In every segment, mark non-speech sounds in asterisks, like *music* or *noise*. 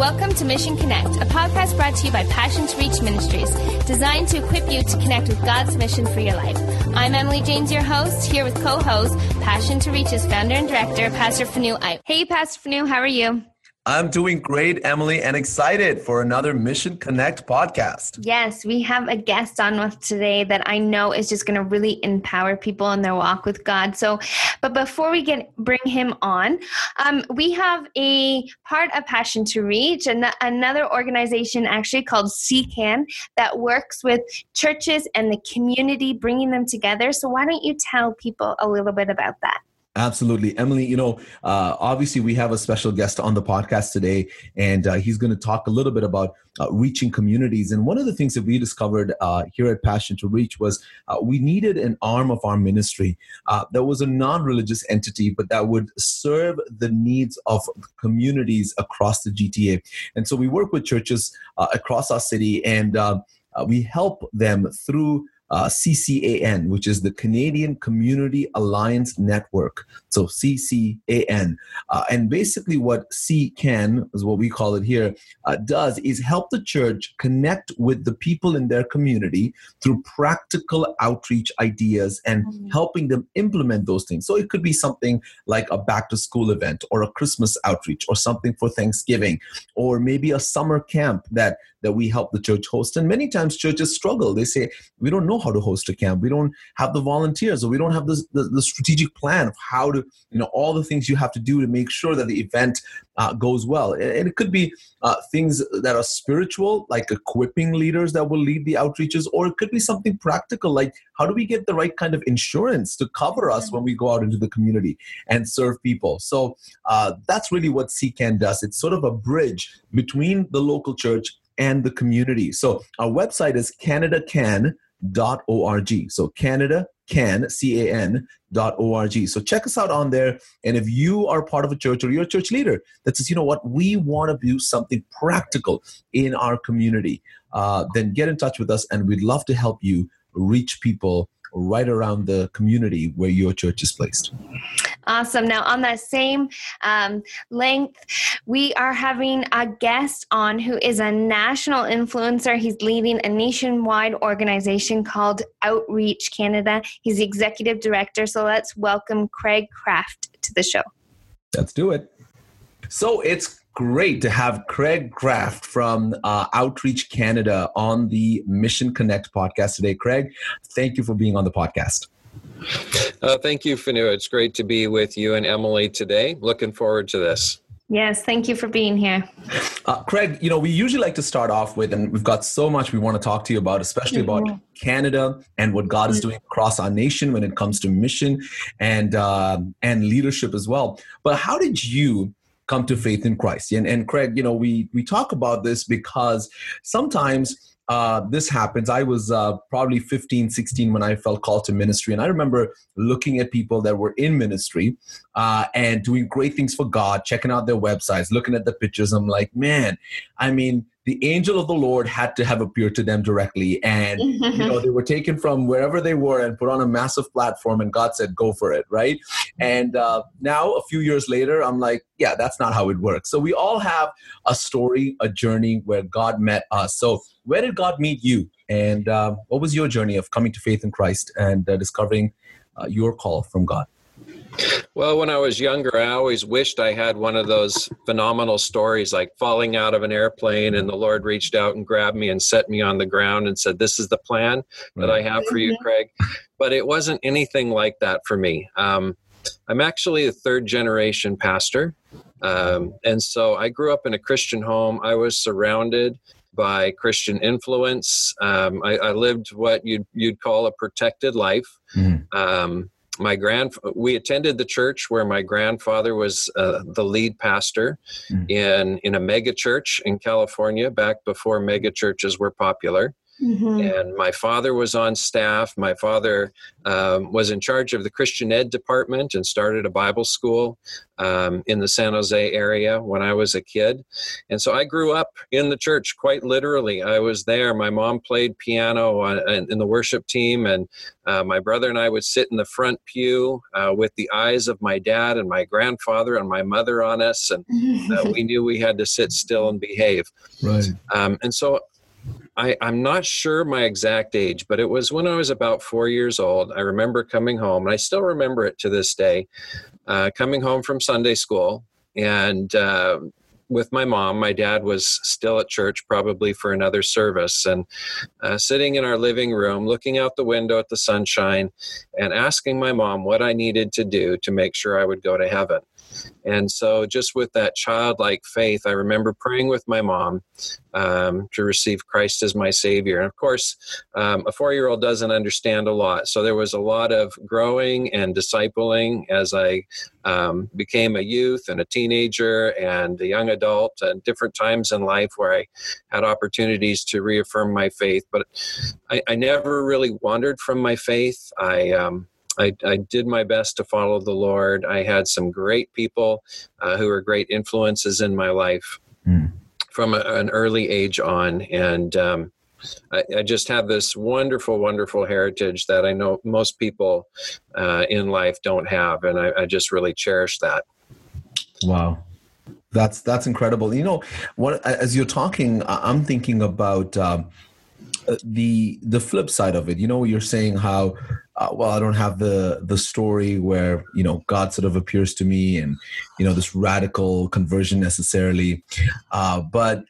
Welcome to Mission Connect, a podcast brought to you by Passion to Reach Ministries, designed to equip you to connect with God's mission for your life. I'm Emily James, your host, here with co-host, Passion to Reach's founder and director, Pastor Fanu. Hey, Pastor Fanu, how are you? I'm doing great, Emily, and excited for another Mission Connect podcast. Yes, we have a guest on with today that I know is just going to really empower people in their walk with God. So, but before we get bring him on, um, we have a part of Passion to Reach and another organization actually called CCAN that works with churches and the community, bringing them together. So, why don't you tell people a little bit about that? Absolutely. Emily, you know, uh, obviously we have a special guest on the podcast today, and uh, he's going to talk a little bit about uh, reaching communities. And one of the things that we discovered uh, here at Passion to Reach was uh, we needed an arm of our ministry uh, that was a non religious entity, but that would serve the needs of communities across the GTA. And so we work with churches across our city, and we help them through uh, CCAN, which is the Canadian Community Alliance Network. So CCAN. Uh, and basically, what CCAN, is what we call it here, uh, does is help the church connect with the people in their community through practical outreach ideas and mm-hmm. helping them implement those things. So it could be something like a back to school event or a Christmas outreach or something for Thanksgiving or maybe a summer camp that that we help the church host. And many times churches struggle. They say, we don't know how to host a camp. We don't have the volunteers or we don't have the, the, the strategic plan of how to, you know, all the things you have to do to make sure that the event uh, goes well. And, and, it could be uh, things that are spiritual, like equipping leaders that will lead the outreaches, or it could be something practical, like how do we get the right kind of insurance to cover us when we go out into the community and serve people? So uh, that's really what CCAN does. It's sort of a bridge between the local church and the community. So our website is canadacan.org. So Canada can c-a-n dot org so check us out on there and if you are part of a church or you're a church leader that says you know what we want to do something practical in our community uh, then get in touch with us and we'd love to help you reach people right around the community where your church is placed. Awesome. Now, on that same um, length, we are having a guest on who is a national influencer. He's leading a nationwide organization called Outreach Canada. He's the executive director. So let's welcome Craig Kraft to the show. Let's do it. So it's great to have Craig Kraft from uh, Outreach Canada on the Mission Connect podcast today. Craig, thank you for being on the podcast. Uh, thank you, Fanu. It's great to be with you and Emily today. Looking forward to this. Yes, thank you for being here. Uh, Craig, you know, we usually like to start off with, and we've got so much we want to talk to you about, especially about mm-hmm. Canada and what God is mm-hmm. doing across our nation when it comes to mission and uh, and leadership as well. But how did you come to faith in Christ. And, and Craig, you know, we, we talk about this because sometimes uh, this happens. I was uh, probably 15, 16 when I felt called to ministry. And I remember looking at people that were in ministry uh, and doing great things for God, checking out their websites, looking at the pictures. I'm like, man, I mean, the angel of the Lord had to have appeared to them directly. And, you know, *laughs* they were taken from wherever they were and put on a massive platform, and God said, go for it, right? And uh, now, a few years later, I'm like, yeah, that's not how it works. So we all have a story, a journey where God met us. So, where did God meet you? And uh, what was your journey of coming to faith in Christ and uh, discovering uh, your call from God? Well, when I was younger, I always wished I had one of those phenomenal stories like falling out of an airplane and the Lord reached out and grabbed me and set me on the ground and said, This is the plan that I have for you, mm-hmm. Craig. But it wasn't anything like that for me. Um, I'm actually a third generation pastor. Um, and so I grew up in a Christian home. I was surrounded by Christian influence. Um, I, I, lived what you'd, you'd call a protected life. Mm. Um, my grand we attended the church where my grandfather was uh, the lead pastor mm. in in a mega church in California back before mega churches were popular. Mm-hmm. And my father was on staff. My father um, was in charge of the Christian Ed department and started a Bible school um, in the San Jose area when I was a kid. And so I grew up in the church quite literally. I was there. My mom played piano on, in the worship team, and uh, my brother and I would sit in the front pew uh, with the eyes of my dad and my grandfather and my mother on us. And uh, *laughs* we knew we had to sit still and behave. Right. Um, and so I, am not sure my exact age, but it was when I was about four years old. I remember coming home, and I still remember it to this day. Uh, coming home from Sunday school, and uh, with my mom, my dad was still at church, probably for another service, and uh, sitting in our living room, looking out the window at the sunshine, and asking my mom what I needed to do to make sure I would go to heaven. And so, just with that childlike faith, I remember praying with my mom um, to receive Christ as my Savior. And of course, um, a four year old doesn't understand a lot. So, there was a lot of growing and discipling as I um, became a youth and a teenager and a young adult, and different times in life where I had opportunities to reaffirm my faith. But I, I never really wandered from my faith. I um, I, I, did my best to follow the Lord. I had some great people uh, who were great influences in my life mm. from a, an early age on. And um, I, I, just have this wonderful, wonderful heritage that I know most people uh, in life don't have. And I, I, just really cherish that. Wow. That's that's incredible. You know, what as you're talking, I'm thinking about um, uh, the the flip side of it. You know, you're saying how uh, well, I don't have the the story where you know God sort of appears to me and you know this radical conversion necessarily, uh, but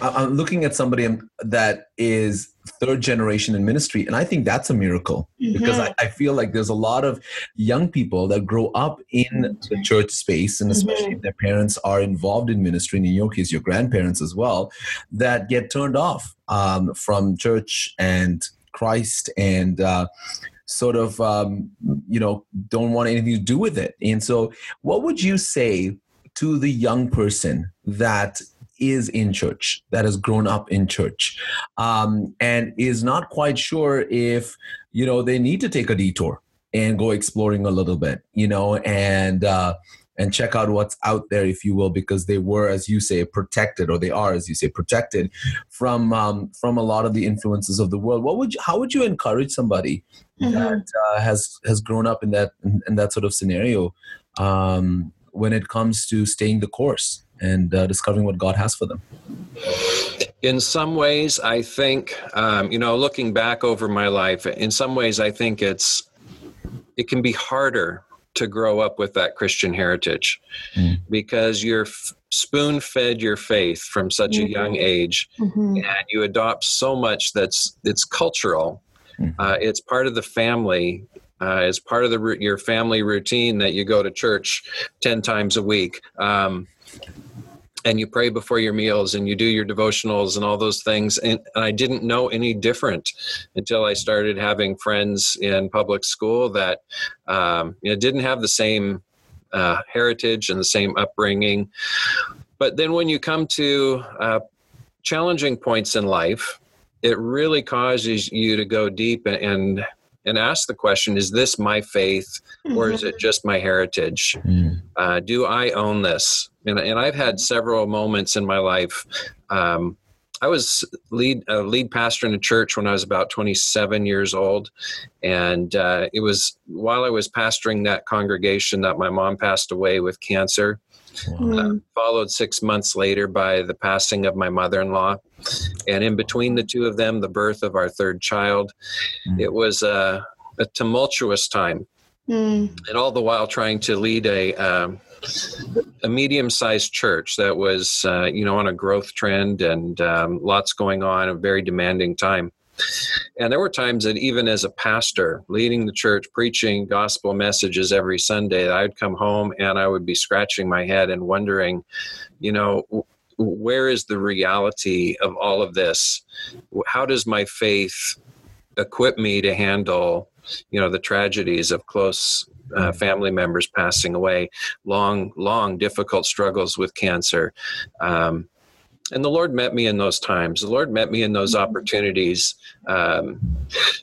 I'm looking at somebody that is third generation in ministry, and I think that's a miracle mm-hmm. because I, I, feel like there's a lot of young people that grow up in the church space, and especially mm-hmm. if their parents are involved in ministry, and in your case, your grandparents as well, that get turned off um, from church and Christ and uh, sort of um, you know don't want anything to do with it. And so what would you say to the young person that is in church that has grown up in church um, and is not quite sure if you know they need to take a detour and go exploring a little bit you know and uh, and check out what's out there, if you will, because they were, as you say, protected, or they are, as you say, protected from um, from a lot of the influences of the world. What would you, how would you encourage somebody mm-hmm. that uh, has has grown up in that in, in that sort of scenario um, when it comes to staying the course and uh, discovering what God has for them? In some ways, I think um, you know, looking back over my life, in some ways, I think it's it can be harder to grow up with that Christian heritage mm. because you're f- spoon fed your faith from such mm-hmm. a young age mm-hmm. and you adopt so much that's it's cultural mm-hmm. uh, it's part of the family uh, it's part of the your family routine that you go to church 10 times a week um, and you pray before your meals and you do your devotionals and all those things. And, and, I didn't know any different until I started having friends in public school that um, you know, didn't have the same uh, heritage and the same upbringing. But then when you come to uh, challenging points in life, it really causes you to go deep and and ask the question is this my faith or is it just my heritage? Mm. uh, do i own this? And, and i've had several moments in my life um, i was lead a lead pastor in a church when i was about 27 years old. And uh, it was while i was pastoring that congregation that my mom passed away with cancer Wow. Uh, followed six months later by the passing of my mother in law. And in between the two of them, the birth of our third child. Mm. It was a, a tumultuous time. Mm. And all the while trying to lead a, um, a medium-sized church that was, uh, you know, on a growth trend and um, lots going on, a very demanding time. And there were times that even as a pastor, leading the church, preaching gospel messages every Sunday, I'd come home and I would be scratching my head and wondering, you know, where is the reality of all of this? How does my faith equip me to handle, you know, the tragedies of close uh, family members passing away, long, long, difficult struggles with cancer. Um, and the Lord met me in those times. The Lord met me in those opportunities, um,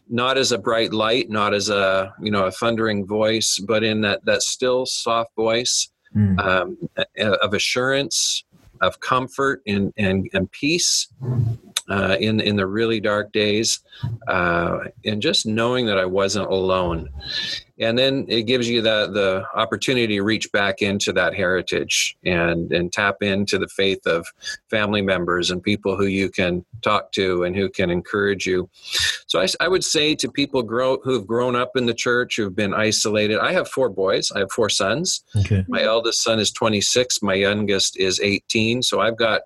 not as a bright light, not as a you know a thundering voice, but in that that still soft voice mm. um, of assurance, of comfort, and and, and peace uh, in in the really dark days, uh, and just knowing that I wasn't alone and then it gives you the the opportunity to reach back into that heritage and and tap into the faith of family members and people who you can talk to and who can encourage you so i, I would say to people grow who've grown up in the church who've been isolated i have four boys i have four sons okay. my eldest son is 26 my youngest is 18 so i've got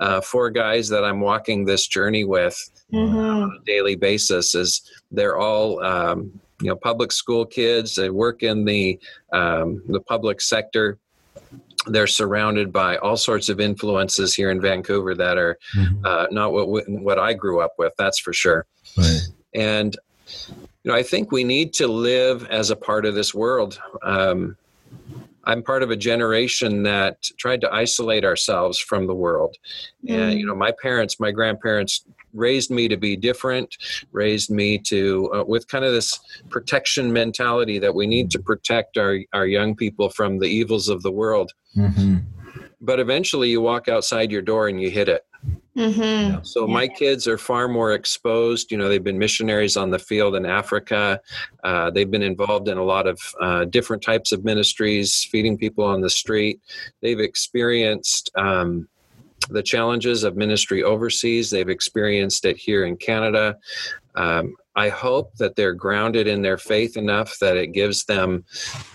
uh, four guys that i'm walking this journey with mm-hmm. on a daily basis as they're all um, you know public school kids they work in the um, the public sector they're surrounded by all sorts of influences here in Vancouver that are mm-hmm. uh, not what what I grew up with. That's for sure. Right. And you know, I think we need to live as a part of this world. Um, I'm part of a generation that tried to isolate ourselves from the world. Mm. And you know, my parents, my grandparents raised me to be different, raised me to uh, with kind of this protection mentality that we need to protect our our young people from the evils of the world. Mm-hmm. But eventually, you walk outside your door and you hit it. Mm-hmm. So yeah. my kids are far more exposed. You know, they've been missionaries on the field in Africa. Uh, they've been involved in a lot of uh, different types of ministries, feeding people on the street. They've experienced um, the challenges of ministry overseas. They've experienced it here in Canada. Um, I hope that they're grounded in their faith enough that it gives them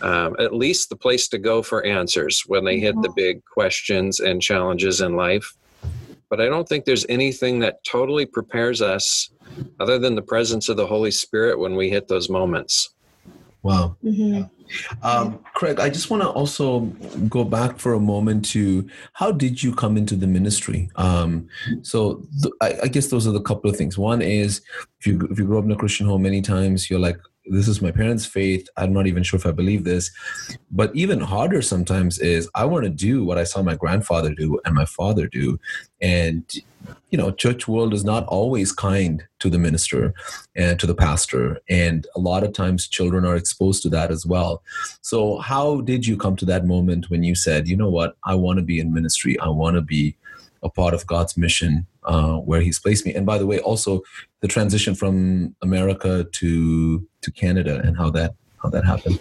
um, at least the place to go for answers when they hit the mm-hmm. big questions and challenges in life. But I don't think there's anything that totally prepares us other than the presence of the Holy Spirit when we hit those moments. Wow. Mm-hmm. Um, Craig, I just want to also go back for a moment to how did you come into the ministry? Um, so th- I, I, guess those are the couple of things. One is if you if you grow up in a Christian home, many times you're like, this is my parents' faith. I'm not even sure if I believe this. But even harder sometimes is I want to do what I saw my grandfather do and my father do. And, you know, church world is not always kind to the minister and to the pastor. And a lot of times children are exposed to that as well. So, how did you come to that moment when you said, you know what, I want to be in ministry? I want to be a part of God's mission uh, where He's placed me. And by the way, also the transition from America to to Canada and how that how that happened.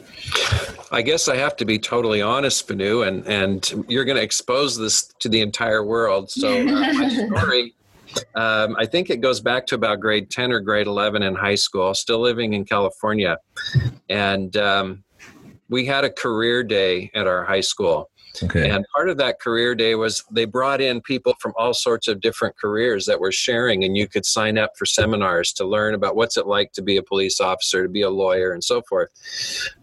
I guess I have to be totally honest, Fanu, and and you're going to expose this to the entire world. So uh, my *laughs* story. Um, I think it goes back to about grade 10 or grade 11 in high school, still living in California. And um, we had a career day at our high school. Okay. And part of that career day was they brought in people from all sorts of different careers that were sharing, and you could sign up for seminars to learn about what's it like to be a police officer, to be a lawyer, and so forth.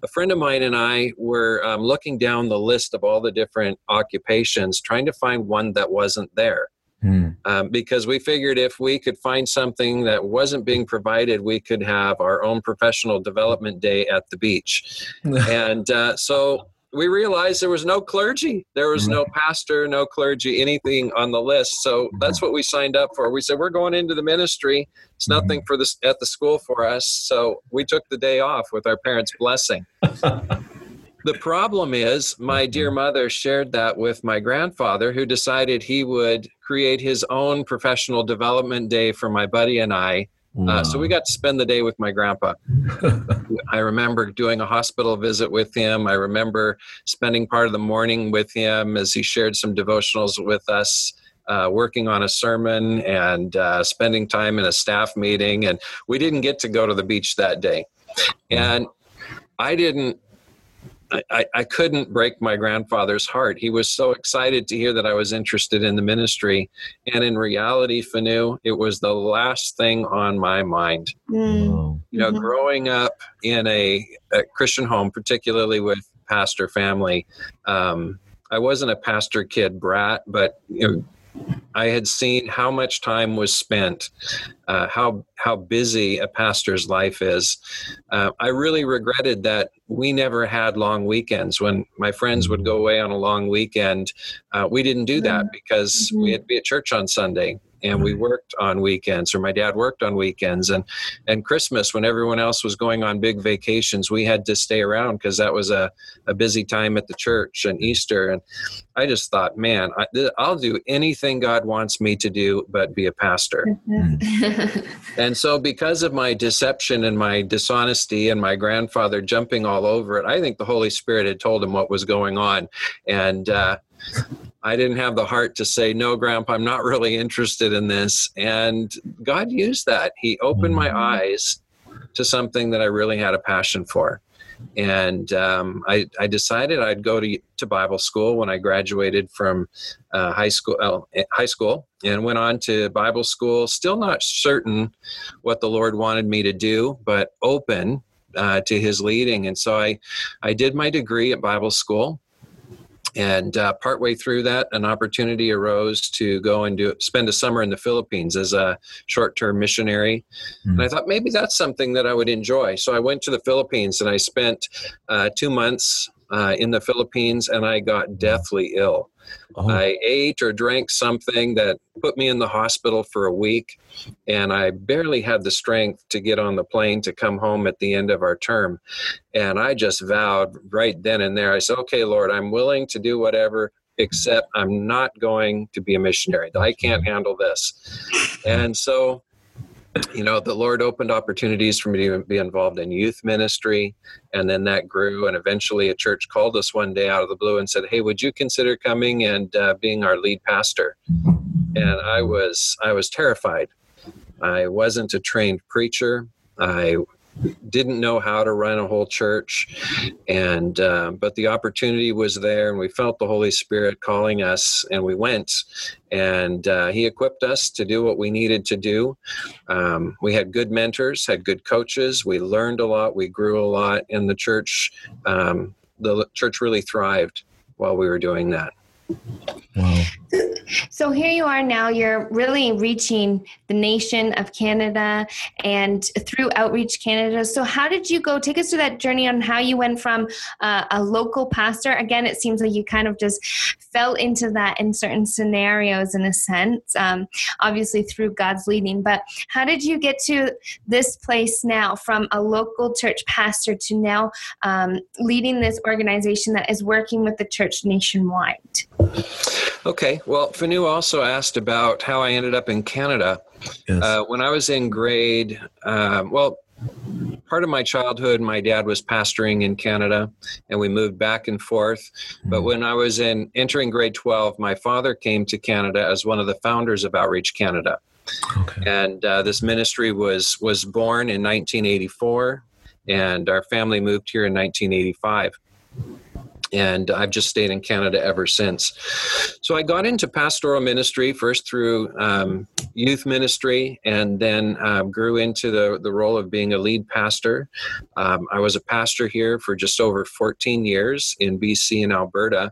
A friend of mine and I were um, looking down the list of all the different occupations, trying to find one that wasn't there. Hmm. Um, because we figured if we could find something that wasn't being provided, we could have our own professional development day at the beach. *laughs* and uh, so we realized there was no clergy. There was no mm-hmm. pastor, no clergy, anything on the list. So mm-hmm. that's what we signed up for. We said we're going into the ministry. It's mm-hmm. nothing for this at the school for us. So we took the day off with our parents' blessing. *laughs* the problem is my dear mother shared that with my grandfather who decided he would create his own professional development day for my buddy and I Wow. Uh, so we got to spend the day with my grandpa. *laughs* I remember doing a hospital visit with him. I remember spending part of the morning with him as he shared some devotionals with us. Uh, working on a sermon and uh, spending time in a staff meeting, and we didn't get to go to the beach that day. And I didn't I, I couldn't break my grandfather's heart. He was so excited to hear that I was interested in the ministry. And in reality, Fanu, it was the last thing on my mind. Mm. You know, mm-hmm. growing up in a, a, Christian home, particularly with pastor family, um, I wasn't a pastor kid brat, but you know, I had seen how much time was spent, uh, how how busy a pastor's life is. Uh, I really regretted that we never had long weekends. When my friends would go away on a long weekend, uh, we didn't do that mm-hmm. because mm-hmm. we had to be at church on Sunday and we worked on weekends or my dad worked on weekends and and christmas when everyone else was going on big vacations we had to stay around because that was a, a busy time at the church and easter and i just thought man I, will do anything god wants me to do but be a pastor mm-hmm. and so because of my deception and my dishonesty and my grandfather jumping all over it i think the holy spirit had told him what was going on and uh, I didn't have the heart to say, no, Grandpa, I'm not really interested in this. And God used that. He opened my mm-hmm. eyes to something that I really had a passion for. And um, I, I, decided I'd go to, to Bible school when I graduated from uh, high school. Uh, high school, and went on to Bible school. Still not certain what the Lord wanted me to do, but open uh, to His leading. And so I, I did my degree at Bible school and uh, partway through that, an opportunity arose to go and do spend a summer in the Philippines as a short-term missionary. Mm. And I thought maybe that's something that I would enjoy. So I went to the Philippines and I spent uh, two months uh, in the Philippines, and I got deathly ill. Oh. I ate or drank something that put me in the hospital for a week, and I barely had the strength to get on the plane to come home at the end of our term. And I just vowed right then and there, I said, Okay, Lord, I'm willing to do whatever, except I'm not going to be a missionary. I can't handle this. And so you know, the Lord opened opportunities for me to be involved in youth ministry. And then that grew. And eventually a church called us one day out of the blue and said, Hey, would you consider coming and uh, being our lead pastor? And I was, I was terrified. I wasn't a trained preacher. I didn't know how to run a whole church. And uh, but the opportunity was there and we felt the holy spirit calling us and we went. And uh, he equipped us to do what we needed to do. Um, we had good mentors had good coaches. We learned a lot. We grew a lot in the church. Um, the church really thrived while we were doing that Wow. So here you are now, you're really reaching the nation of Canada and through Outreach Canada. So, how did you go? Take us through that journey on how you went from uh, a local pastor. Again, it seems like you kind of just fell into that in certain scenarios, in a sense, um, obviously through God's leading. But how did you get to this place now from a local church pastor to now um, leading this organization that is working with the church nationwide? Okay. Well, Fanu also asked about how I ended up in Canada. Yes. Uh, when I was in grade, um, well, part of my childhood, my dad was pastoring in Canada, and we moved back and forth. But mm-hmm. when I was in entering grade 12, my father came to Canada as one of the founders of Outreach Canada. Okay. And uh, this ministry was was born in 1984, and our family moved here in 1985 and I've just stayed in Canada ever since. So I got into pastoral ministry first through um, youth ministry, and then um, grew into the the role of being a lead pastor. Um, I was a pastor here for just over 14 years in BC and Alberta,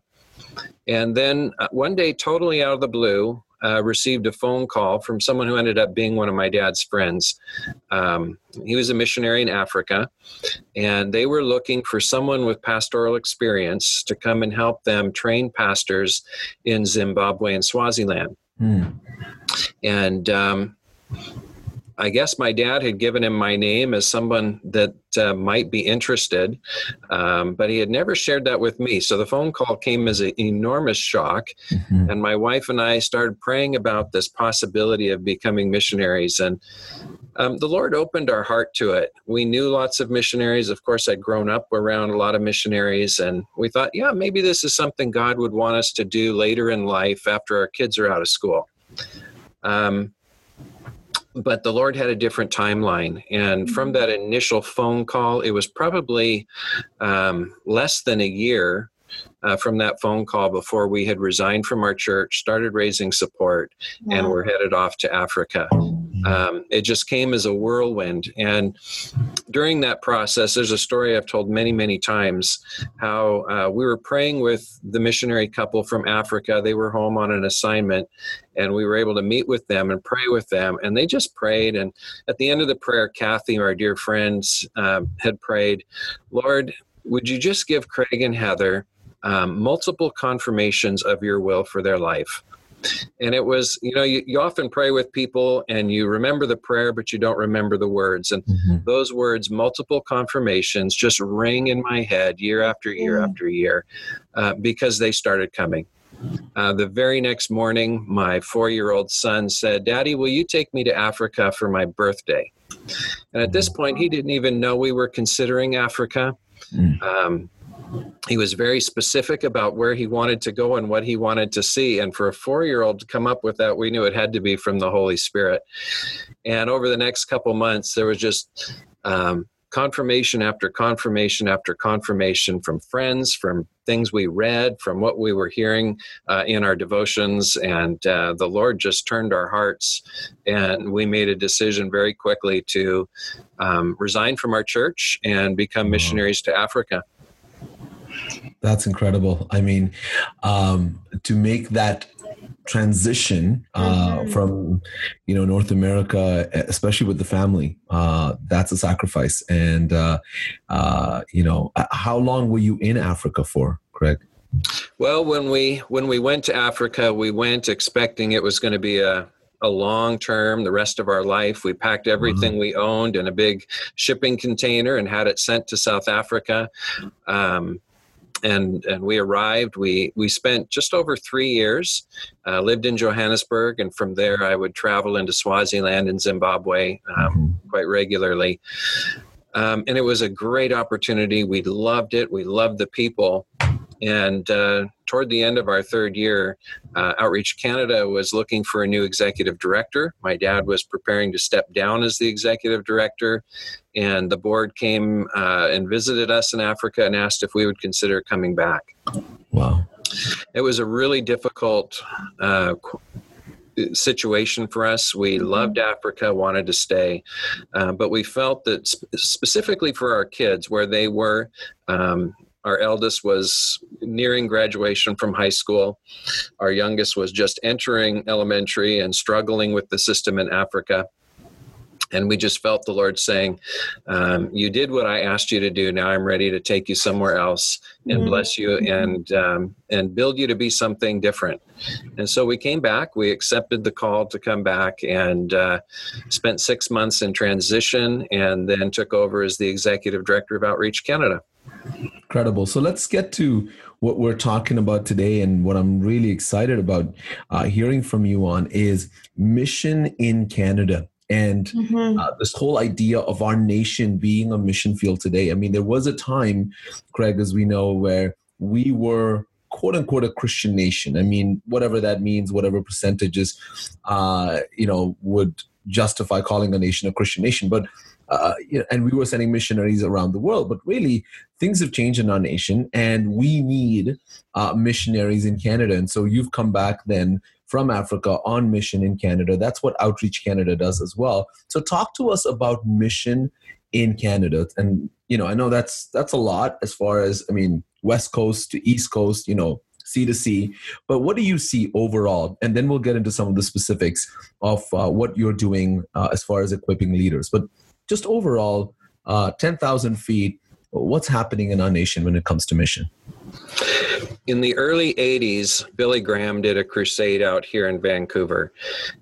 and then uh, one day, totally out of the blue, uh, received a phone call from someone who ended up being one of my dad's friends. Um, he was a missionary in Africa, and they were looking for someone with pastoral experience to come and help them train pastors in Zimbabwe and Swaziland. Mm. And um, I guess my dad had given him my name as someone that uh, might be interested, um, but he had never shared that with me. So the phone call came as an enormous shock, mm-hmm. and my wife and I started praying about this possibility of becoming missionaries. And um, the Lord opened our heart to it. We knew lots of missionaries. Of course, I'd grown up around a lot of missionaries, and we thought, yeah, maybe this is something God would want us to do later in life after our kids are out of school. Um, but the Lord had a different timeline. And from mm-hmm. that initial phone call, it was probably um, less than a year uh, from that phone call before we had resigned from our church, started raising support, wow. and we're headed off to Africa. Um, it just came as a whirlwind. And during that process, there's a story I've told many, many times how uh, we were praying with the missionary couple from Africa. They were home on an assignment, and we were able to meet with them and pray with them. And they just prayed. And at the end of the prayer, Kathy, our dear friends, um, had prayed, Lord, would you just give Craig and Heather um, multiple confirmations of your will for their life? And it was, you know, you, you often pray with people and you remember the prayer, but you don't remember the words. And mm-hmm. those words, multiple confirmations, just ring in my head year after year mm. after year uh, because they started coming. Uh, the very next morning, my four year old son said, Daddy, will you take me to Africa for my birthday? And at this point, he didn't even know we were considering Africa. Mm. Um, he was very specific about where he wanted to go and what he wanted to see. And for a four year old to come up with that, we knew it had to be from the Holy Spirit. And over the next couple months, there was just um, confirmation after confirmation after confirmation from friends, from things we read, from what we were hearing uh, in our devotions. And uh, the Lord just turned our hearts. And we made a decision very quickly to um, resign from our church and become missionaries to Africa. That's incredible. I mean, um, to make that transition uh, mm-hmm. from you know North America, especially with the family, uh, that's a sacrifice. And uh, uh you know, uh, how long were you in Africa for, Craig? Well, when we when we went to Africa, we went expecting it was going to be a a long term, the rest of our life. We packed everything mm-hmm. we owned in a big shipping container and had it sent to South Africa. Um, and and we arrived. We we spent just over three years. Uh, lived in Johannesburg, and from there I would travel into Swaziland and Zimbabwe um, mm-hmm. quite regularly. Um, and it was a great opportunity. We loved it. We loved the people. And uh, toward the end of our third year, uh, Outreach Canada was looking for a new executive director. My dad was preparing to step down as the executive director, and the board came uh, and visited us in Africa and asked if we would consider coming back. Wow. It was a really difficult uh, situation for us. We mm-hmm. loved Africa, wanted to stay, uh, but we felt that sp- specifically for our kids, where they were, um, our eldest was nearing graduation from high school. Our youngest was just entering elementary and struggling with the system in Africa. And we just felt the Lord saying, um, You did what I asked you to do. Now I'm ready to take you somewhere else and mm-hmm. bless you and, um, and build you to be something different. And so we came back. We accepted the call to come back and uh, spent six months in transition and then took over as the executive director of Outreach Canada. Incredible. So let's get to what we're talking about today and what I'm really excited about uh, hearing from you on is mission in Canada and mm-hmm. uh, this whole idea of our nation being a mission field today. I mean, there was a time, Craig, as we know, where we were quote unquote a Christian nation. I mean, whatever that means, whatever percentages, uh, you know, would justify calling a nation a Christian nation. But uh, you know, and we were sending missionaries around the world. But really, things have changed in our nation, and we need uh, missionaries in Canada. And so you've come back then from Africa on mission in Canada. That's what Outreach Canada does as well. So talk to us about mission in Canada. And you know, I know that's that's a lot as far as I mean, West Coast to East Coast. You know, C to C. But what do you see overall? And then we'll get into some of the specifics of uh, what you're doing uh, as far as equipping leaders. But just overall, uh, 10,000 feet, what's happening in our nation when it comes to mission? In the early 80s, Billy Graham did a crusade out here in Vancouver.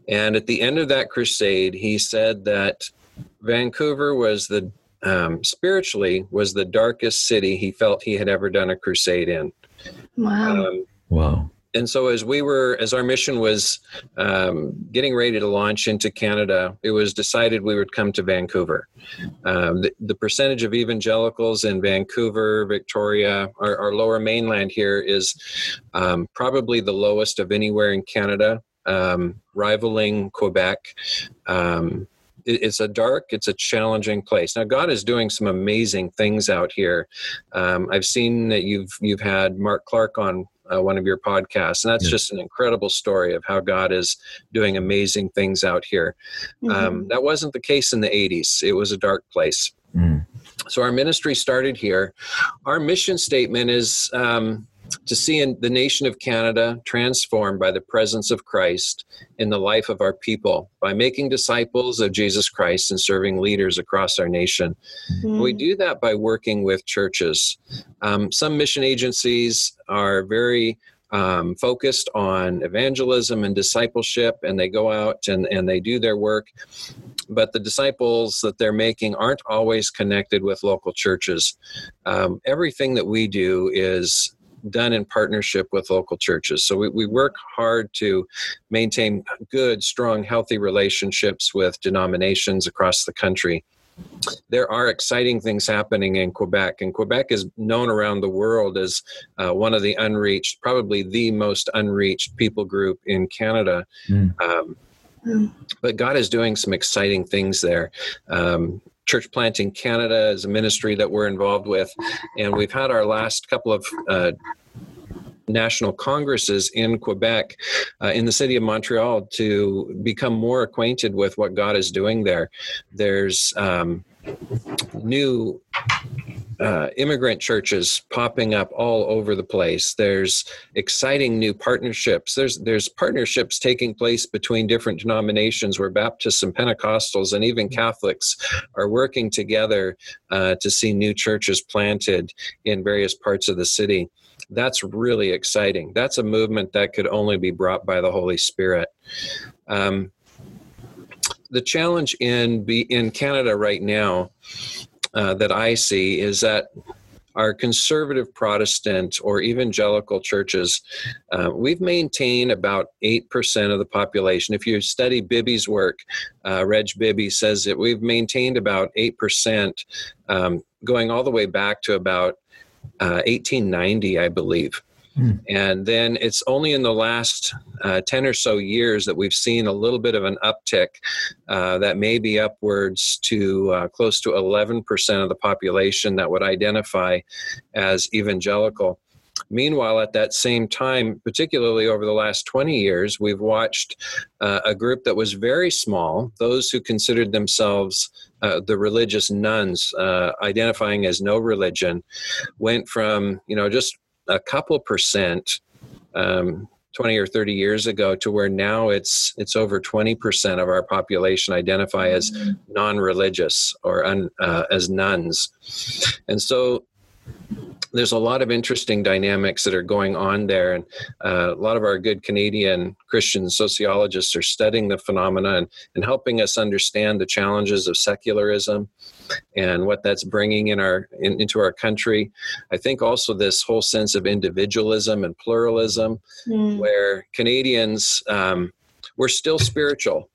And at the end of that crusade, he said that Vancouver was the um, spiritually was the darkest city he felt he had ever done a crusade in. Wow. Um, wow and so as we were as our mission was um, getting ready to launch into canada it was decided we would come to vancouver um, the, the, percentage of evangelicals in vancouver victoria our, our lower mainland here is um, probably the lowest of anywhere in canada um, rivaling quebec um, it's a dark, it's a challenging place. Now, God is doing some amazing things out here. Um, I've seen that you've you've had Mark Clark on uh, one of your podcasts, and that's just an incredible story of how God is doing amazing things out here. Um, mm-hmm. Um, that wasn't the case in the 80s, it was a dark place. Mm. So our ministry started here. Our mission statement is um, to see in the nation of Canada transformed by the presence of Christ in the life of our people by making disciples of Jesus Christ and serving leaders across our nation. Mm-hmm. We do that by working with churches. Um, some mission agencies are very um, focused on evangelism and discipleship, and they go out and, and they do their work. But the disciples that they're making aren't always connected with local churches. Um, everything that we do is done in partnership with local churches. So we, we work hard to maintain good, strong, healthy relationships with denominations across the country. There are exciting things happening in Quebec, and Quebec is known around the world as uh, one of the unreached, probably the most unreached people group in Canada. Mm. Um, but God is doing some exciting things there. Um, Church Planting Canada is a ministry that we're involved with, and we've had our last couple of uh, national congresses in Quebec, uh, in the city of Montreal, to become more acquainted with what God is doing there. There's um, new uh, immigrant churches popping up all over the place. There's exciting new partnerships. There's there's partnerships taking place between different denominations where Baptists and Pentecostals and even Catholics are working together uh, to see new churches planted in various parts of the city. That's really exciting. That's a movement that could only be brought by the Holy Spirit. Um, the challenge in be in Canada right now uh, that I see is that our conservative Protestant or evangelical churches, uh, we've maintained about 8% of the population. If you study Bibby's work, uh, Reg Bibby says that we've maintained about 8%, um, going all the way back to about 1890, uh, I believe. Mm. And then it's only in the last uh, 10 or so years that we've seen a little bit of an uptick uh, that may be upwards to uh, close to 11% of the population that would identify as evangelical. Meanwhile, at that same time, particularly over the last 20 years, we've watched uh, a group that was very small, those who considered themselves uh, the religious nones, uh, identifying as no religion, went from, you know, just a couple percent um, 20 or 30 years ago to where now it's it's over 20% of our population identify as non-religious or un, uh, as nones. And so there's a lot of interesting dynamics that are going on there. And uh, a lot of our good canadian christian sociologists are studying the phenomena and, and helping us understand the challenges of secularism and what that's bringing in our in, into our country i think also this whole sense of individualism and pluralism mm. where canadians um, we're still spiritual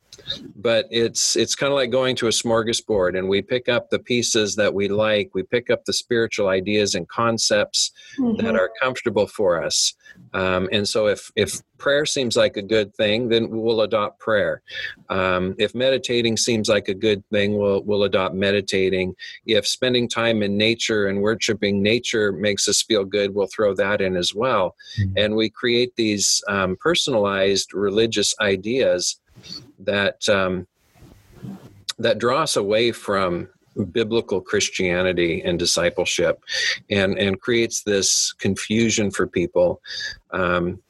but it's it's kind of like going to a smorgasbord and we pick up the pieces that we like we pick up the spiritual ideas and concepts mm-hmm. that are comfortable for us um, and so if if prayer seems like a good thing then we'll adopt prayer um, if meditating seems like a good thing we'll we'll adopt meditating if spending time in nature and worshiping nature makes us feel good we'll throw that in as well mm-hmm. and we create these um, personalized religious ideas that um, that draw us away from biblical Christianity and discipleship, and and creates this confusion for people, um,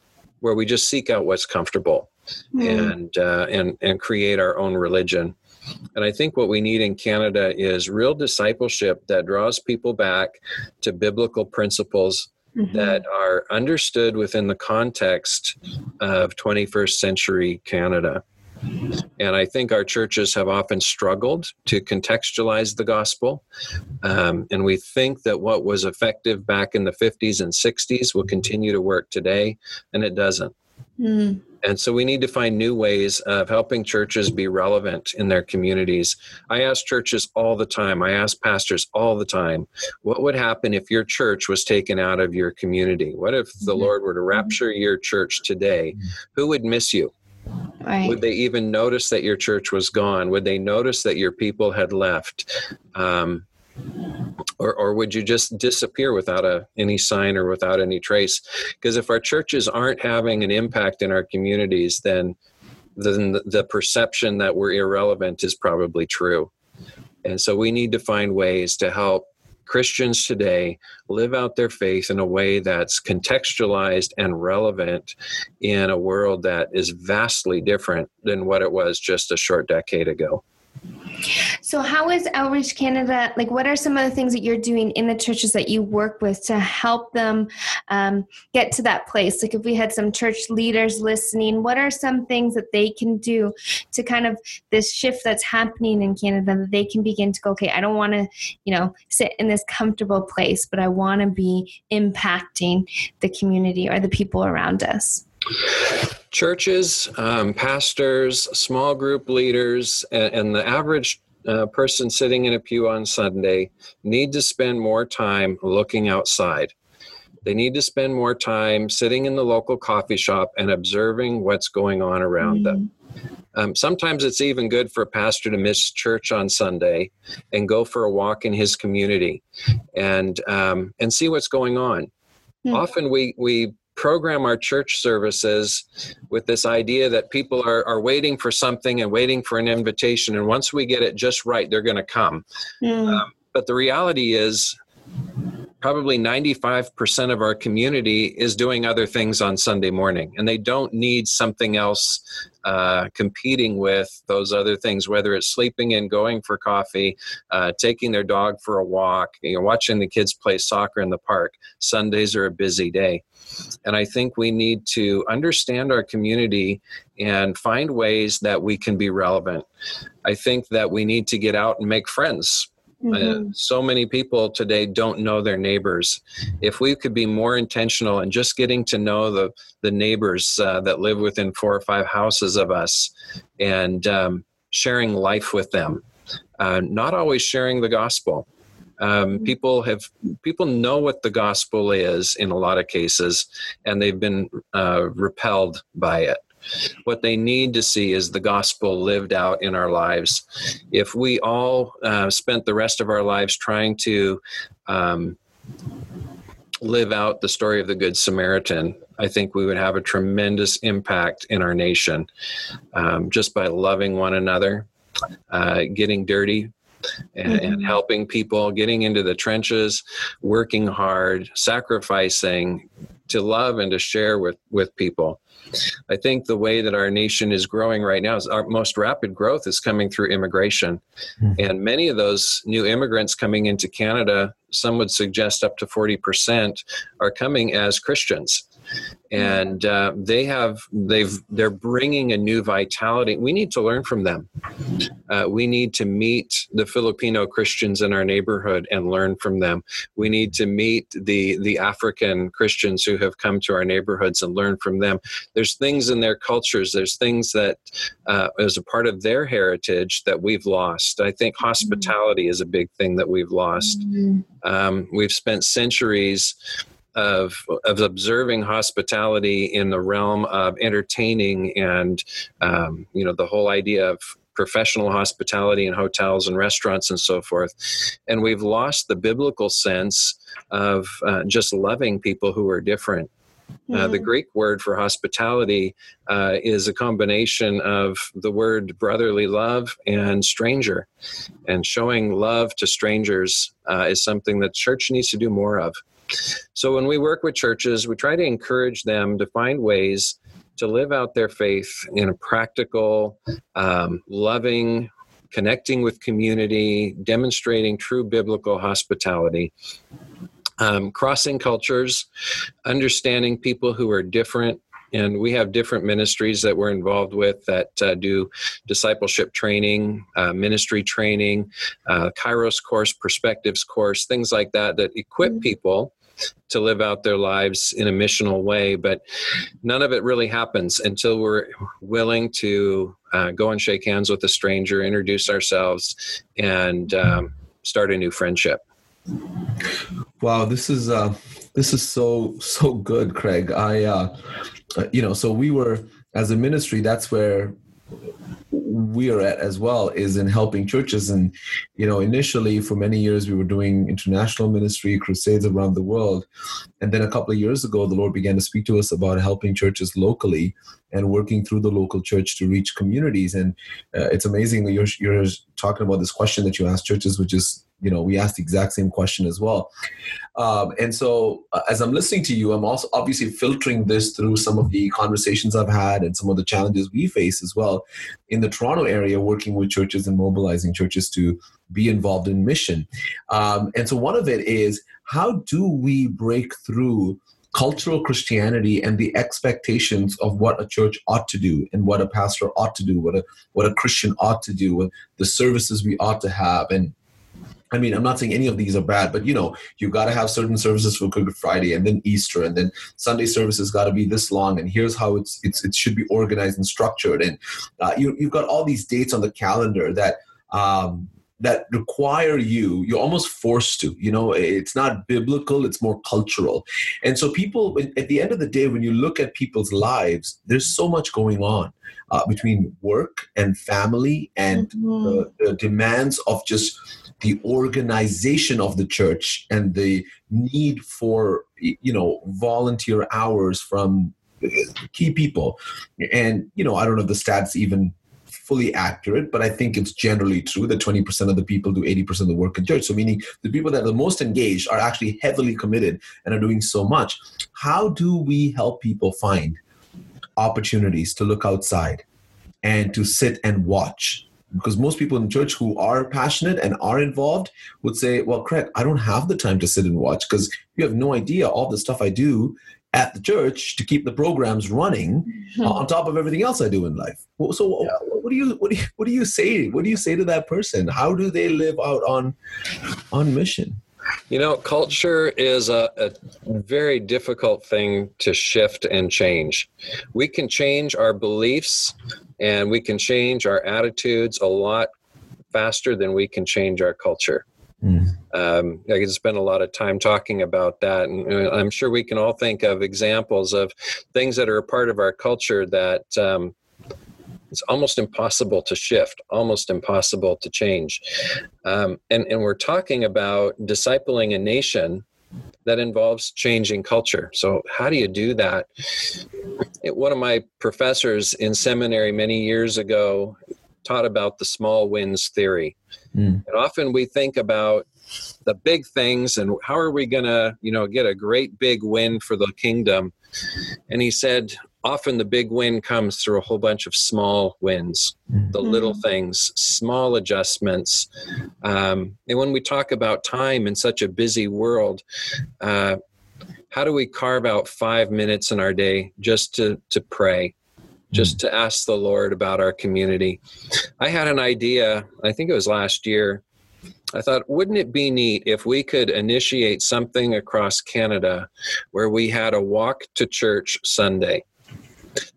where we just seek out what's comfortable, mm. and uh, and and create our own religion. And I think what we need in Canada is real discipleship that draws people back to biblical principles mm-hmm. that are understood within the context of 21st century Canada. And I think our churches have often struggled to contextualize the gospel. Um, and we think that what was effective back in the 50s and 60s will continue to work today, and it doesn't. Mm. And so we need to find new ways of helping churches be relevant in their communities. I ask churches all the time, I ask pastors all the time, what would happen if your church was taken out of your community? What if the mm-hmm. Lord were to rapture your church today? Who would miss you? Right. Would they even notice that your church was gone? Would they notice that your people had left? Um, or, or would you just disappear without a, any sign or without any trace? Because if our churches aren't having an impact in our communities, then then the perception that we're irrelevant is probably true. And so we need to find ways to help Christians today live out their faith in a way that's contextualized and relevant in a world that is vastly different than what it was just a short decade ago. So, how is Outreach Canada? Like, what are some of the things that you're doing in the churches that you work with to help them um, get to that place? Like, if we had some church leaders listening, what are some things that they can do to kind of this shift that's happening in Canada that they can begin to go, okay, I don't want to, you know, sit in this comfortable place, but I want to be impacting the community or the people around us? Churches, um, pastors, small group leaders, and, and the average uh, person sitting in a pew on Sunday need to spend more time looking outside. They need to spend more time sitting in the local coffee shop and observing what's going on around mm-hmm. them. Um, sometimes it's even good for a pastor to miss church on Sunday and go for a walk in his community and um, and see what's going on. Mm-hmm. Often we we program our church services with this idea that people are, are waiting for something and waiting for an invitation. And once we get it just right, they're going to come. Mm. Um, but the reality is, probably 95% of our community is doing other things on Sunday morning, and they don't need something else uh, competing with those other things, whether it's sleeping and going for coffee, uh, taking their dog for a walk, you know, watching the kids play soccer in the park. Sundays are a busy day. And I think we need to understand our community and find ways that we can be relevant. I think that we need to get out and make friends. Uh, mm-hmm. Uh, so many people today don't know their neighbors. If we could be more intentional in just getting to know the the neighbors uh, that live within four or five houses of us, and um, sharing life with them, uh, not always sharing the gospel, um, mm-hmm. people have people know what the gospel is in a lot of cases, and they've been uh, repelled by it. What they need to see is the gospel lived out in our lives. If we all uh, spent the rest of our lives trying to um, live out the story of the Good Samaritan, I think we would have a tremendous impact in our nation um, just by loving one another, uh, getting dirty, and, mm-hmm. and helping people, getting into the trenches, working hard, sacrificing to love and to share with, with people. I think the way that our nation is growing right now is our most rapid growth is coming through immigration. Mm-hmm. And many of those new immigrants coming into Canada, some would suggest up to 40%, are coming as Christians. Mm-hmm. and uh, they have they've they're bringing a new vitality we need to learn from them uh, we need to meet the filipino christians in our neighborhood and learn from them we need to meet the the african christians who have come to our neighborhoods and learn from them there's things in their cultures there's things that uh, as a part of their heritage that we've lost i think mm-hmm. hospitality is a big thing that we've lost mm-hmm. um, we've spent centuries of of observing hospitality in the realm of entertaining and um, you know the whole idea of professional hospitality in hotels and restaurants and so forth and we've lost the biblical sense of uh, just loving people who are different uh, the Greek word for hospitality uh, is a combination of the word brotherly love and stranger. And showing love to strangers uh, is something that church needs to do more of. So when we work with churches, we try to encourage them to find ways to live out their faith in a practical, um, loving, connecting with community, demonstrating true biblical hospitality. Um, crossing cultures, understanding people who are different, and we have different ministries that we're involved with that uh, do discipleship training, uh, ministry training, uh, Kairos course, perspectives course, things like that that equip mm-hmm. people to live out their lives in a missional way. But none of it really happens until we're willing to uh, go and shake hands with a stranger, introduce ourselves, and um, start a new friendship. Wow, this is uh, this is so so good, Craig. I uh, you know, so we were as a ministry. That's where we are at as well is in helping churches. And you know initially for many years we were doing international ministry crusades around the world. And then a couple of years ago the lord began to speak to us about helping churches locally and working through the local church to reach communities. And uh, it's amazing that you're, you're talking about this question that you ask churches which is you know we asked the exact same question as well. Um, and so uh, as i'm listening to you i'm also obviously filtering this through some of the conversations i've had and some of the challenges we face as well in the toronto area working with churches and mobilizing churches to be involved in mission. Um, and so one of it is how do we break through cultural Christianity and the expectations of what a church ought to do and what a pastor ought to do, what a what a Christian ought to do, what the services we ought to have, and I mean, I'm not saying any of these are bad, but you know, you've got to have certain services for Good Friday, and then Easter, and then Sunday services got to be this long, and here's how it's, it's it should be organized and structured, and uh, you, you've got all these dates on the calendar that um, that require you. You're almost forced to. You know, it's not biblical; it's more cultural, and so people. At the end of the day, when you look at people's lives, there's so much going on. Uh, between work and family and mm-hmm. the, the demands of just the organization of the church and the need for you know volunteer hours from key people. And you know i don't know if the stats even fully accurate but i think it's generally true that 20% of the people do 80% of the work in church. So meaning the people that are the most engaged are actually heavily committed and are doing so much. How do we help people find opportunities to look outside and to sit and watch because most people in church who are passionate and are involved would say, Well, Craig, I don't have the time to sit and watch because you have no idea all the stuff I do at the church to keep the programs running mm-hmm. *laughs* on top of everything else I do in life. So, yeah. what do you what do you what do you say? What do you say to that person? How do they live out on on mission? You know, culture is a, a, very difficult thing to shift and change. We can change our beliefs and we can change our attitudes a lot faster than we can change our culture. Mm. Um, I could spend a lot of time talking about that, and I'm sure we can all think of examples of things that are a part of our culture that um, it's almost impossible to shift, almost impossible to change. Um, and, and we're talking about discipling a nation that involves changing culture. So, how do you do that? One of my professors in seminary many years ago taught about the small wins theory. Mm. And often we think about the big things and how are we going to, you know, get a great big win for the kingdom. And he said, often the big win comes through a whole bunch of small wins, mm-hmm. the little things, small adjustments. Um, and when we talk about time in such a busy world, uh, how do we carve out five minutes in our day just to, to pray? Just mm. to ask the Lord about our community. I had an idea, I think it was last year, I thought, wouldn't it be neat if we could initiate something across Canada where we had a walk to church Sunday?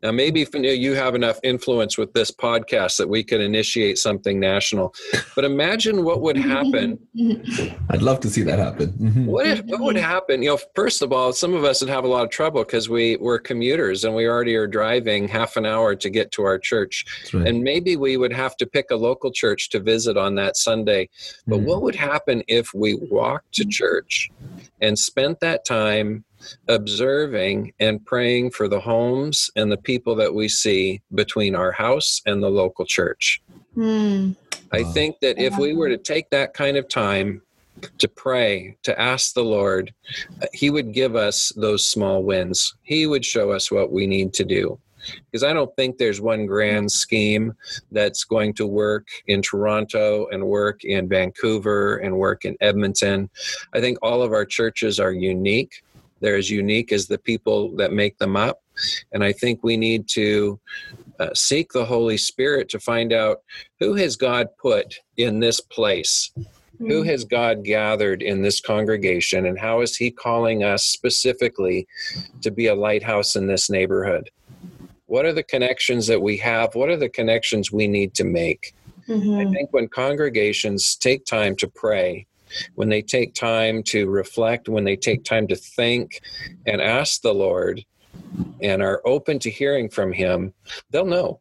Now, maybe you have enough influence with this podcast that we could initiate something national. But imagine what would happen. *laughs* I'd love to see that happen. Mm-hmm. What if what would happen? You know, first of all, some of us would have a lot of trouble because we we're commuters and we already are driving half an hour to get to our church, right. and maybe we would have to pick a local church to visit on that Sunday. But mm. what would happen if we walked to church and spent that time observing and praying for the homes and the people that we see between our house and the local church. Mm. I think that if we were to take that kind of time to pray, to ask the Lord, uh, He would give us those small wins. He would show us what we need to do. Because I don't think there's one grand scheme that's going to work in Toronto and work in Vancouver and work in Edmonton. I think all of our churches are unique they're as unique as the people that make them up. And I think we need to uh, seek the Holy Spirit to find out who has God put in this place? Mm-hmm. Who has God gathered in this congregation? And how is He calling us specifically to be a lighthouse in this neighborhood? What are the connections that we have? What are the connections we need to make? Mm-hmm. I think when congregations take time to pray when they take time to reflect, when they take time to think and ask the Lord and are open to hearing from Him, they'll know.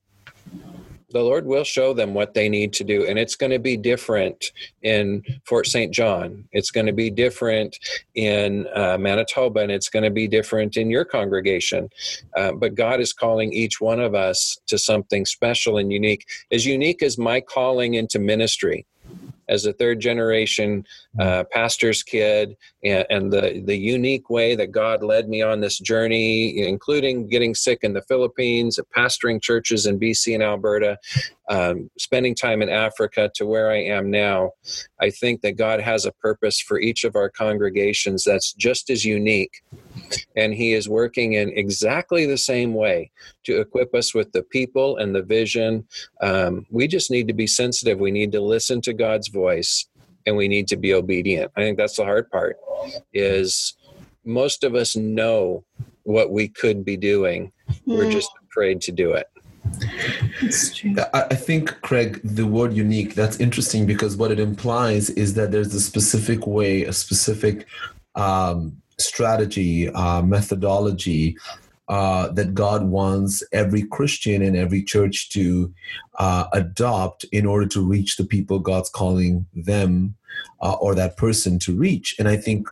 the Lord will show them what they need to do. And it's going to be different in Fort St. John. It's going to be different in uh, Manitoba, and it's going to be different in your congregation. Uh, but God is calling each one of us to something special and unique, as unique as my calling into ministry as a third generation uh, pastor's kid and, and, the, the unique way that God led me on this journey, including getting sick in the Philippines, pastoring churches in BC and Alberta, um, spending time in Africa to where I am now. I think that God has a purpose for each of our congregations that's just as unique. And He is working in exactly the same way to equip us with the people and the vision. Um, we just need to be sensitive. We need to listen to God's voice and we need to be obedient. I think that's the hard part is most of us know what we could be doing. We're just afraid to do it. I think, Craig, the word unique, that's interesting because what it implies is that there's a specific way, a specific um, strategy, uh, methodology uh, that God wants every Christian and every church to uh, adopt in order to reach the people God's calling them uh, or that person to reach. And I think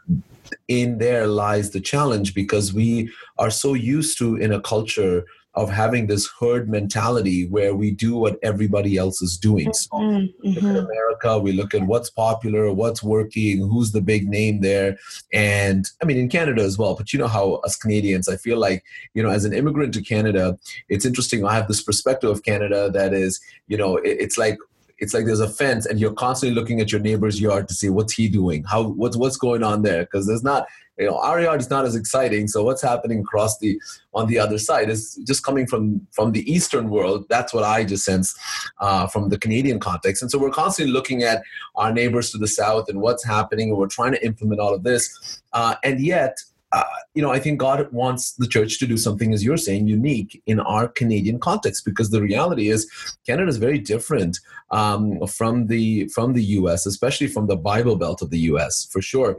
in there lies the challenge because we are so used to in a culture of having this herd mentality where we do what everybody else is doing. So mm-hmm. look at mm-hmm. America, we look at what's popular, what's working, who's the big name there. And I mean, in Canada as well, but you know how us Canadians, I feel like, you know, as an immigrant to Canada, it's interesting. I have this perspective of Canada that is, you know, it's like it's like there's a fence and you're constantly looking at your neighbor's yard to see what's he doing how what's what's going on there because there's not you know our yard is not as exciting so what's happening across the on the other side is just coming from from the eastern world that's what i just sense uh, from the canadian context and so we're constantly looking at our neighbors to the south and what's happening and we're trying to implement all of this uh, and yet uh, you know, I think God wants the church to do something, as you're saying, unique in our Canadian context, because the reality is Canada is very different um, from the from the U.S., especially from the Bible Belt of the U.S. for sure.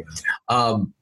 Um,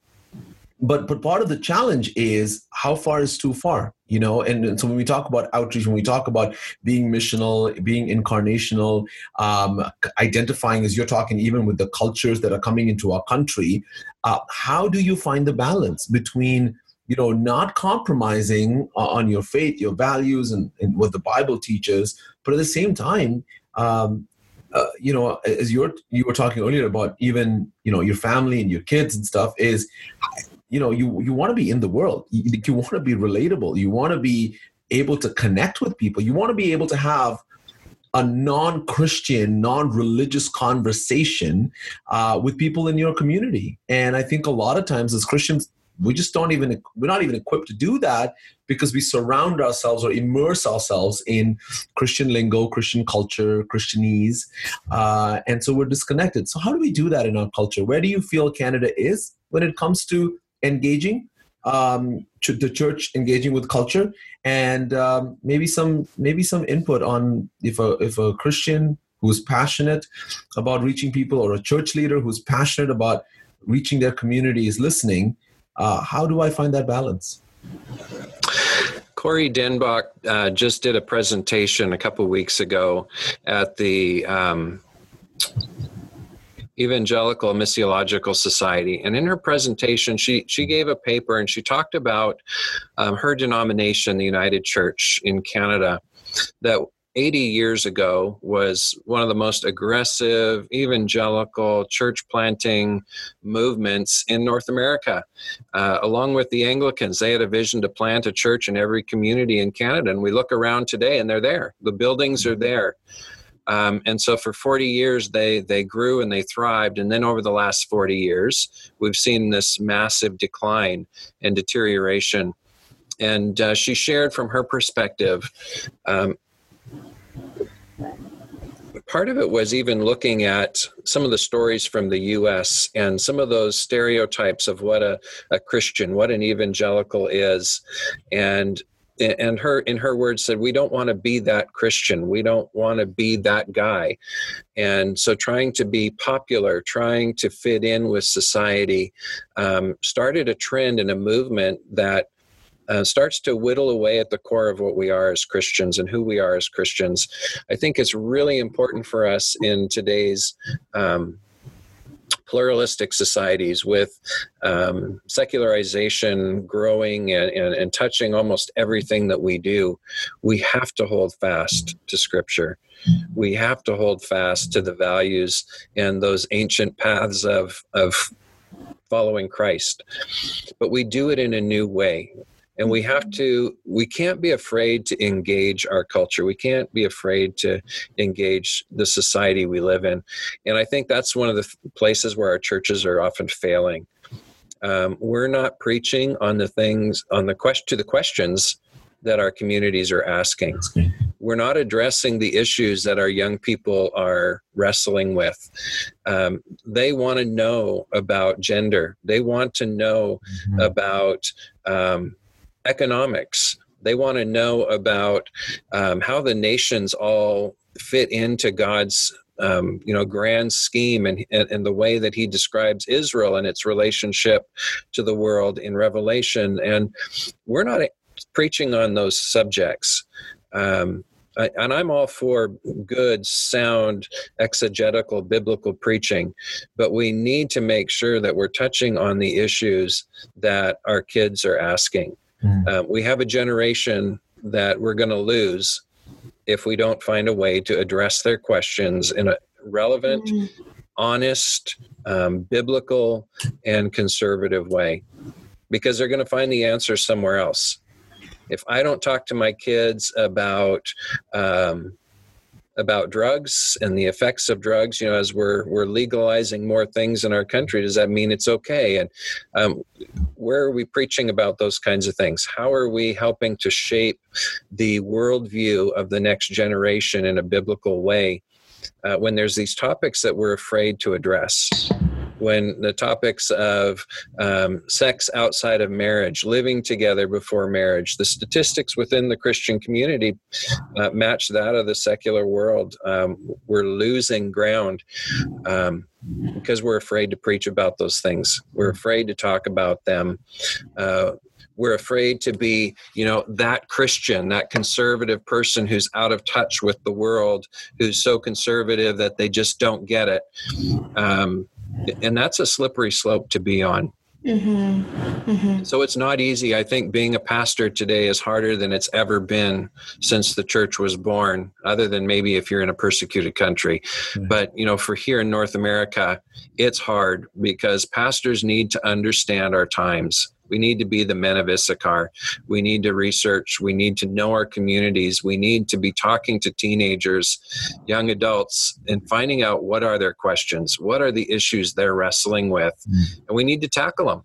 but but part of the challenge is how far is too far you know? And, and, so when we talk about outreach when we talk about being missional being incarnational um, identifying as you're talking even with the cultures that are coming into our country uh, how do you find the balance between you know not compromising on your faith your values and, and what the bible teaches but at the same time um, uh, you know as you're you were talking earlier about even you know your family and your kids and stuff is you know you you want to be in the world. You, you want to be relatable. You want to be able to connect with people. You want to be able to have a non-christian non-religious conversation uh, with people in your community. And i think a lot of times as christians we just don't even we're not even equipped to do that because we surround ourselves or immerse ourselves in christian lingo christian culture christianese uh, and so we're disconnected. So how do we do that in our culture? Where do you feel canada is when it comes to engaging um, the church engaging with culture and um, maybe some maybe some input on if a if a christian who's passionate about reaching people or a church leader who's passionate about reaching their community is listening uh, how do i find that balance? Corey Denbach uh, just did a presentation a couple weeks ago at the um, Evangelical Missiological Society. And in her presentation, she, she gave a paper and she talked about um, her denomination, the United Church in Canada, that 80 years ago was one of the most aggressive evangelical church planting movements in North America. Uh, along with the Anglicans, they had a vision to plant a church in every community in Canada. And we look around today and they're there, the buildings are there. Um, and so for 40 years, they, they grew and they thrived. And then over the last 40 years, we've seen this massive decline and deterioration. And uh, she shared from her perspective. Um, part of it was even looking at some of the stories from the US and some of those stereotypes of what a, a Christian, what an evangelical is. And and her in her words said we don't want to be that christian we don't want to be that guy and so trying to be popular trying to fit in with society um, started a trend and a movement that uh, starts to whittle away at the core of what we are as Christians and who we are as Christians. I think it's really important for us in today's um, pluralistic societies with um, secularization growing and, and, and, touching almost everything that we do, we have to hold fast to Scripture. We have to hold fast to the values and those ancient paths of, of following Christ. But we do it in a new way and we have to we can't be afraid to engage our culture we can't be afraid to engage the society we live in and i think that's one of the places where our churches are often failing um, we're not preaching on the things on the question to the questions that our communities are asking we're not addressing the issues that our young people are wrestling with. Um, they want to know about gender. They want to know mm-hmm. about um, economics. They want to know about um, how the nations all fit into God's um, you know grand scheme and, and, and the way that he describes Israel and its relationship to the world in Revelation. And we're not preaching on those subjects. Um, I, and I'm all for good, sound, exegetical, biblical preaching, but we need to make sure that we're touching on the issues that our kids are asking. Mm. Um, we have a generation that we're going to lose if we don't find a way to address their questions in a relevant, mm. honest, um, biblical, and conservative way because they're going to find the answer somewhere else. If I don't talk to my kids about um, about drugs and the effects of drugs, you know, as we're we're legalizing more things in our country, does that mean it's okay? And um, where are we preaching about those kinds of things? How are we helping to shape the worldview of the next generation in a biblical way uh, when there's these topics that we're afraid to address? When the topics of um, sex outside of marriage, living together before marriage, the statistics within the Christian community uh, match that of the secular world. Um, we're losing ground. Um, because we're afraid to preach about those things. We're afraid to talk about them. Uh, we're afraid to be you know that christian that conservative person who's out of touch with the world who's so conservative that they just don't get it um, and that's a slippery slope to be on. Mm-hmm. Mm-hmm. So it's not easy. I think being a pastor today is harder than it's ever been since the church was born, other than maybe if you're in a persecuted country. Mm-hmm. But, you know, for here in North America, it's hard because pastors need to understand our times. We need to be the men of Issachar. We need to research. We need to know our communities. We need to be talking to teenagers, young adults, and finding out what are their questions, what are the issues they're wrestling with, and we need to tackle them.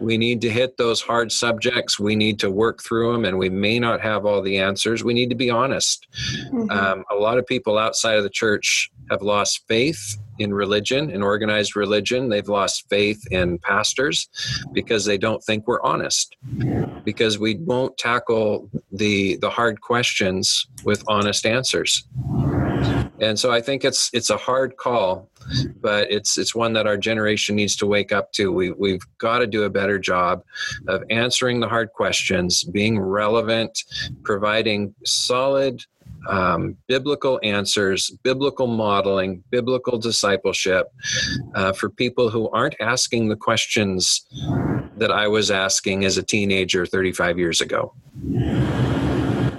We need to hit those hard subjects. We need to work through them, and we may not have all the answers. We need to be honest. Mm-hmm. Um, a lot of people outside of the church have lost faith in religion, in organized religion. They've lost faith in pastors because they don't think we're honest, because we won't tackle the the hard questions with honest answers. And so I think it's it's a hard call, but it's it's one that our generation needs to wake up to. We we've got to do a better job of answering the hard questions, being relevant, providing solid um, biblical answers, biblical modeling, biblical discipleship uh, for people who aren't asking the questions that I was asking as a teenager 35 years ago.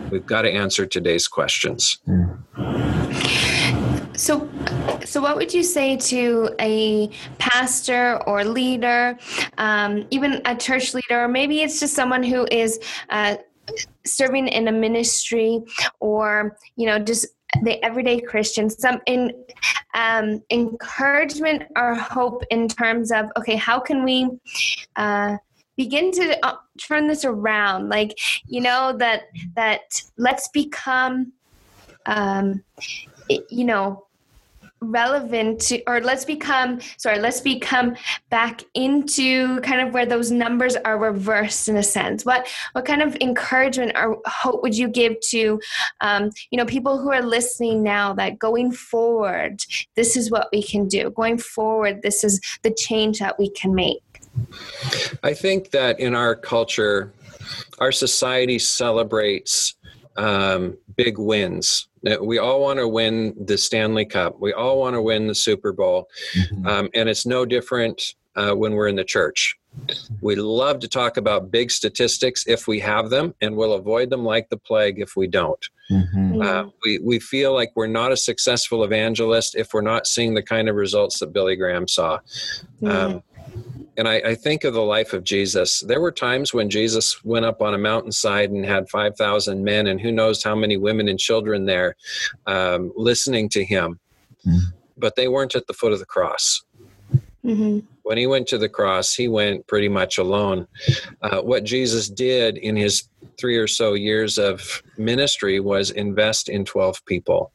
We've got to answer today's questions. So, so what would you say to a pastor or leader, um, even a church leader, or maybe it's just someone who is uh, serving in a ministry or you know just the everyday christian. Some in um, encouragement or hope in terms of okay how can we uh, begin to uh, turn this around? Like you know that that let's become um, you know relevant to or let's become sorry let's become back into kind of where those numbers are reversed in a sense. What what kind of encouragement or hope would you give to um, you know people who are listening now that going forward this is what we can do? Going forward this is the change that we can make. I think that in our culture our society celebrates um, big wins. We all want to win the Stanley Cup. We all want to win the Super Bowl. Mm-hmm. Um, and it's no different uh, when we're in the church. We love to talk about big statistics if we have them, and we'll avoid them like the plague if we don't. Mm-hmm. Uh, we, we feel like we're not a successful evangelist if we're not seeing the kind of results that Billy Graham saw. Um, and I, I, think of the life of Jesus. There were times when Jesus went up on a mountainside and had 5,000 men and who knows how many women and children there um, listening to him. Mm-hmm. But they weren't at the foot of the cross. Mm-hmm. When he went to the cross, he went pretty much alone. Uh, what Jesus did in his three or so years of ministry was invest in 12 people.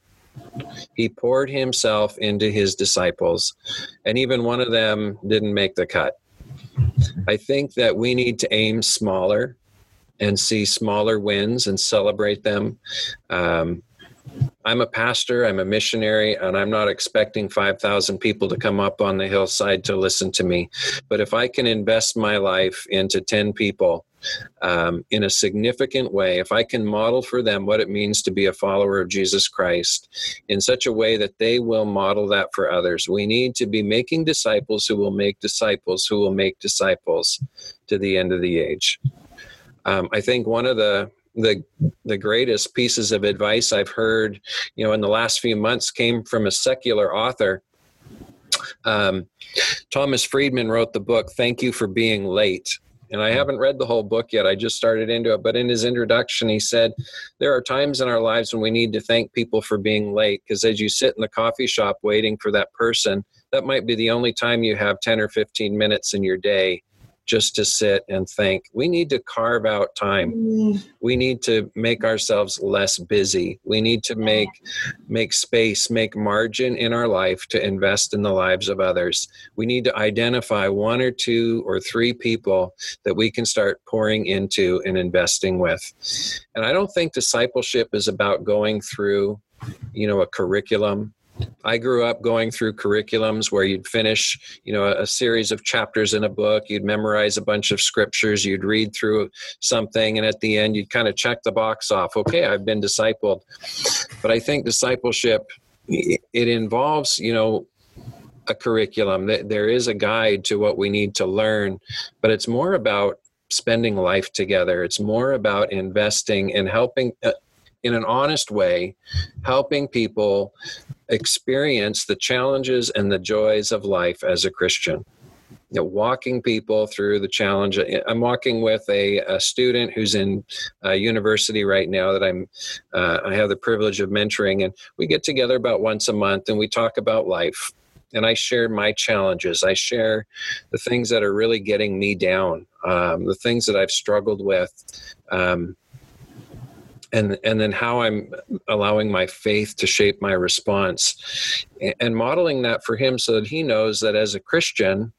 He poured himself into his disciples, and even one of them didn't make the cut. I think that we need to aim smaller and see smaller wins and celebrate them. Um, I'm a pastor, I'm a missionary, and I'm not expecting 5,000 people to come up on the hillside to listen to me. But if I can invest my life into 10 people um, in a significant way, if I can model for them what it means to be a follower of Jesus Christ in such a way that they will model that for others, we need to be making disciples who will make disciples who will make disciples to the end of the age. Um, I think one of the the the greatest pieces of advice I've heard, you know, in the last few months came from a secular author. Um, Thomas Friedman wrote the book "Thank You for Being Late," and I haven't read the whole book yet. I just started into it. But in his introduction, he said, There are times in our lives when we need to thank people for being late because as you sit in the coffee shop waiting for that person, that might be the only time you have 10 or 15 minutes in your day just to sit and think. We need to carve out time. Mm. We need to make ourselves less busy. We need to make make space, make margin in our life to invest in the lives of others. We need to identify one or two or three people that we can start pouring into and investing with. And I don't think discipleship is about going through you know a curriculum I grew up going through curriculums where you'd finish, you know, a, a, series of chapters in a book, you'd memorize a bunch of scriptures, you'd read through something, and at the end you'd kind of check the box off. Okay, I've been discipled. But I think discipleship it involves, you know, a curriculum. There is a guide to what we need to learn, but it's more about spending life together. It's more about investing and helping. Uh, in an honest way, helping people experience the challenges and the joys of life as a Christian. You know, walking people through the challenge. I'm walking with a, a student who's in a university right now that I'm. Uh, I have the privilege of mentoring, and we get together about once a month and we talk about life. And I share my challenges. I share the things that are really getting me down, um, the things that I've struggled with. Um, and and then how i'm allowing my faith to shape my response and modeling that for him so that he knows that as a christian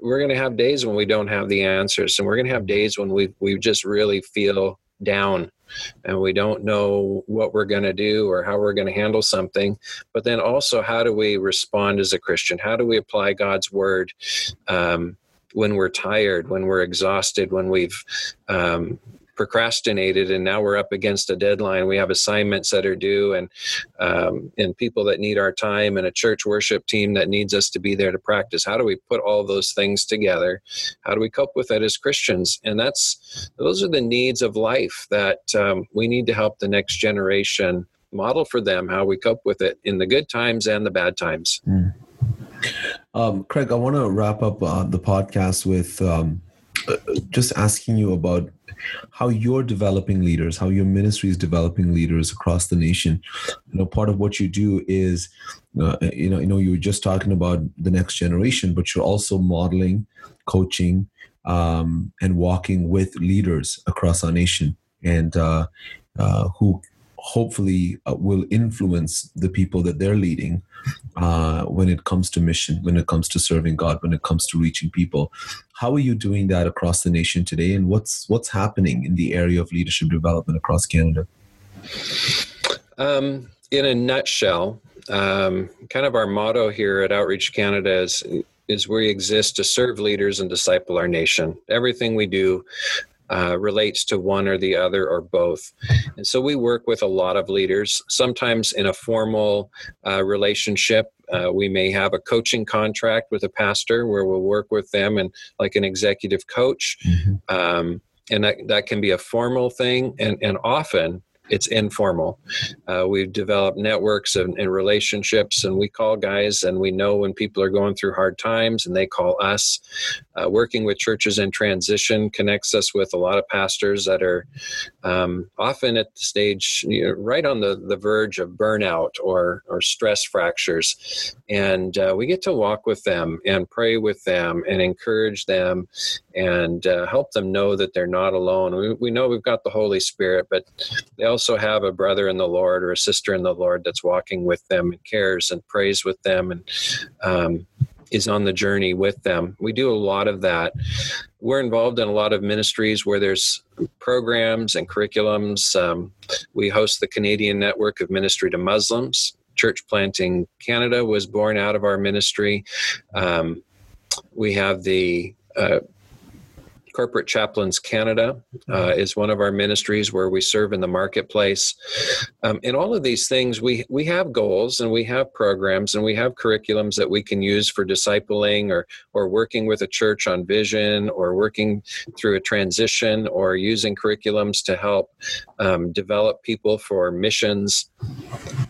we're going to have days when we don't have the answers and we're going to have days when we we just really feel down and we don't know what we're going to do or how we're going to handle something. But then also how do we respond as a christian? How do we apply god's word um, when we're tired when we're exhausted when we've um, procrastinated and now we're up against a deadline. We have assignments that are due and um, and people that need our time and a church worship team that needs us to be there to practice. How do we put all those things together? How do we cope with that as christians? And that's those are the needs of life that um, we need to help the next generation model for them how we cope with it in the good times and the bad times. Mm. um, craig i want to wrap up uh, the podcast with um, uh, just asking you about how you're developing leaders, how your ministry is developing leaders across the nation. You know, part of what you do is, uh, you know, you know, you were just talking about the next generation, but you're also modeling, coaching, um, and walking with leaders across our nation, and uh, uh, who hopefully uh, will influence the people that they're leading uh, when it comes to mission, when it comes to serving God, when it comes to reaching people. How are you doing that across the nation today, and what's what's happening in the area of leadership development across Canada? Um, in a nutshell, um, kind of our motto here at Outreach Canada is is we exist to serve leaders and disciple our nation. Everything we do uh, relates to one or the other or both. And so we work with a lot of leaders, sometimes in a formal uh, relationship. Uh, we may have a coaching contract with a pastor where we'll work with them and like an executive coach. Mm-hmm. Um, and that, that can be a formal thing and, and often it's informal. Uh, we've developed networks and, and, relationships, and we call guys, and we know when people are going through hard times, and they call us. Uh, working with churches in transition connects us with a lot of pastors that are um, often at the stage, you know, right on the, the verge of burnout or or stress fractures, and uh, we get to walk with them and pray with them and encourage them and uh, help them know that they're not alone. We, we know we've got the Holy Spirit, but they also have a brother in the Lord or a sister in the Lord that's walking with them and cares and prays with them and um, is on the journey with them. We do a lot of that. We're involved in a lot of ministries where there's programs and curriculums. Um, we host the Canadian Network of Ministry to Muslims. Church Planting Canada was born out of our ministry. Um, we have the uh, Corporate Chaplains Canada uh, is one of our ministries where we serve in the marketplace. Um, in all of these things, we, we have goals and we have programs and we have curriculums that we can use for discipling or, or working with a church on vision or working through a transition or using curriculums to help um, develop people for missions.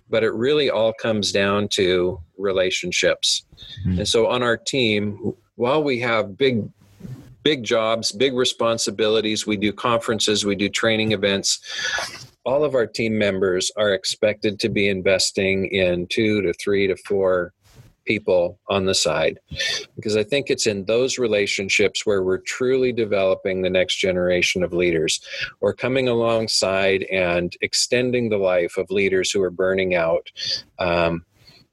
But it really all comes down to relationships. Mm-hmm. And so on our team, while we have big big jobs, big responsibilities. We do conferences, we do training events. All of our team members are expected to be investing in two to three to four people on the side because I think it's in those relationships where we're truly developing the next generation of leaders or coming alongside and extending the life of leaders who are burning out um,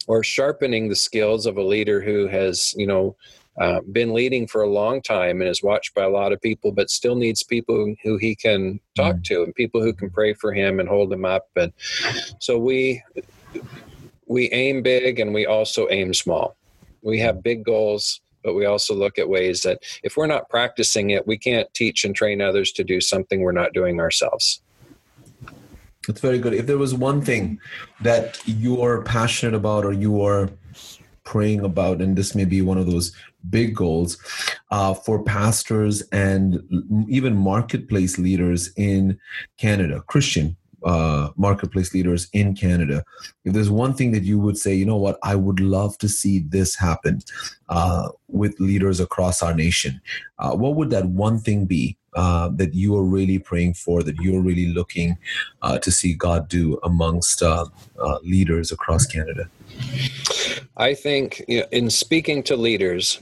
or sharpening the skills of a leader who has, you know, uh, been leading for a long time and is watched by a lot of people, but still needs people who he can talk mm. to and people who can pray for him and hold him up. And so we we aim big and we also aim small. We have big goals, but we also look at ways that if we're not practicing it, we can't teach and train others to do something we're not doing ourselves. That's very good. If there was one thing that you're passionate about or you are praying about, and this may be one of those big goals uh, for pastors and even marketplace leaders in Canada, Christian uh, marketplace leaders in Canada. If there's one thing that you would say, you know what, I would love to see this happen uh, with leaders across our nation, uh, what would that one thing be uh, that you are really praying for, that you're really looking uh, to see God do amongst uh, leaders across Canada? I think you know, in speaking to leaders,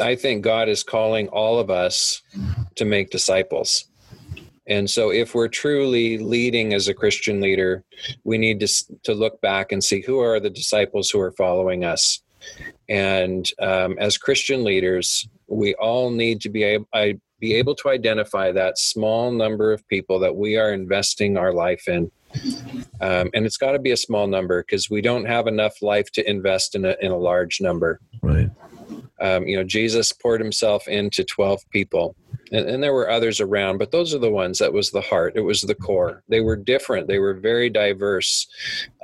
I think God is calling all of us to make disciples. And so, if we're truly leading as a Christian leader, we need to, to look back and see who are the disciples who are following us. And um, as Christian leaders, we all need to be able, I, be able to identify that small number of people that we are investing our life in um, and it's got to be a small number because we don't have enough life to invest in a, in a large number. Right. Um, you know, Jesus poured himself into 12 people. And, and, there were others around, but those are the ones that was the heart. It was the core. They were different. They were very diverse.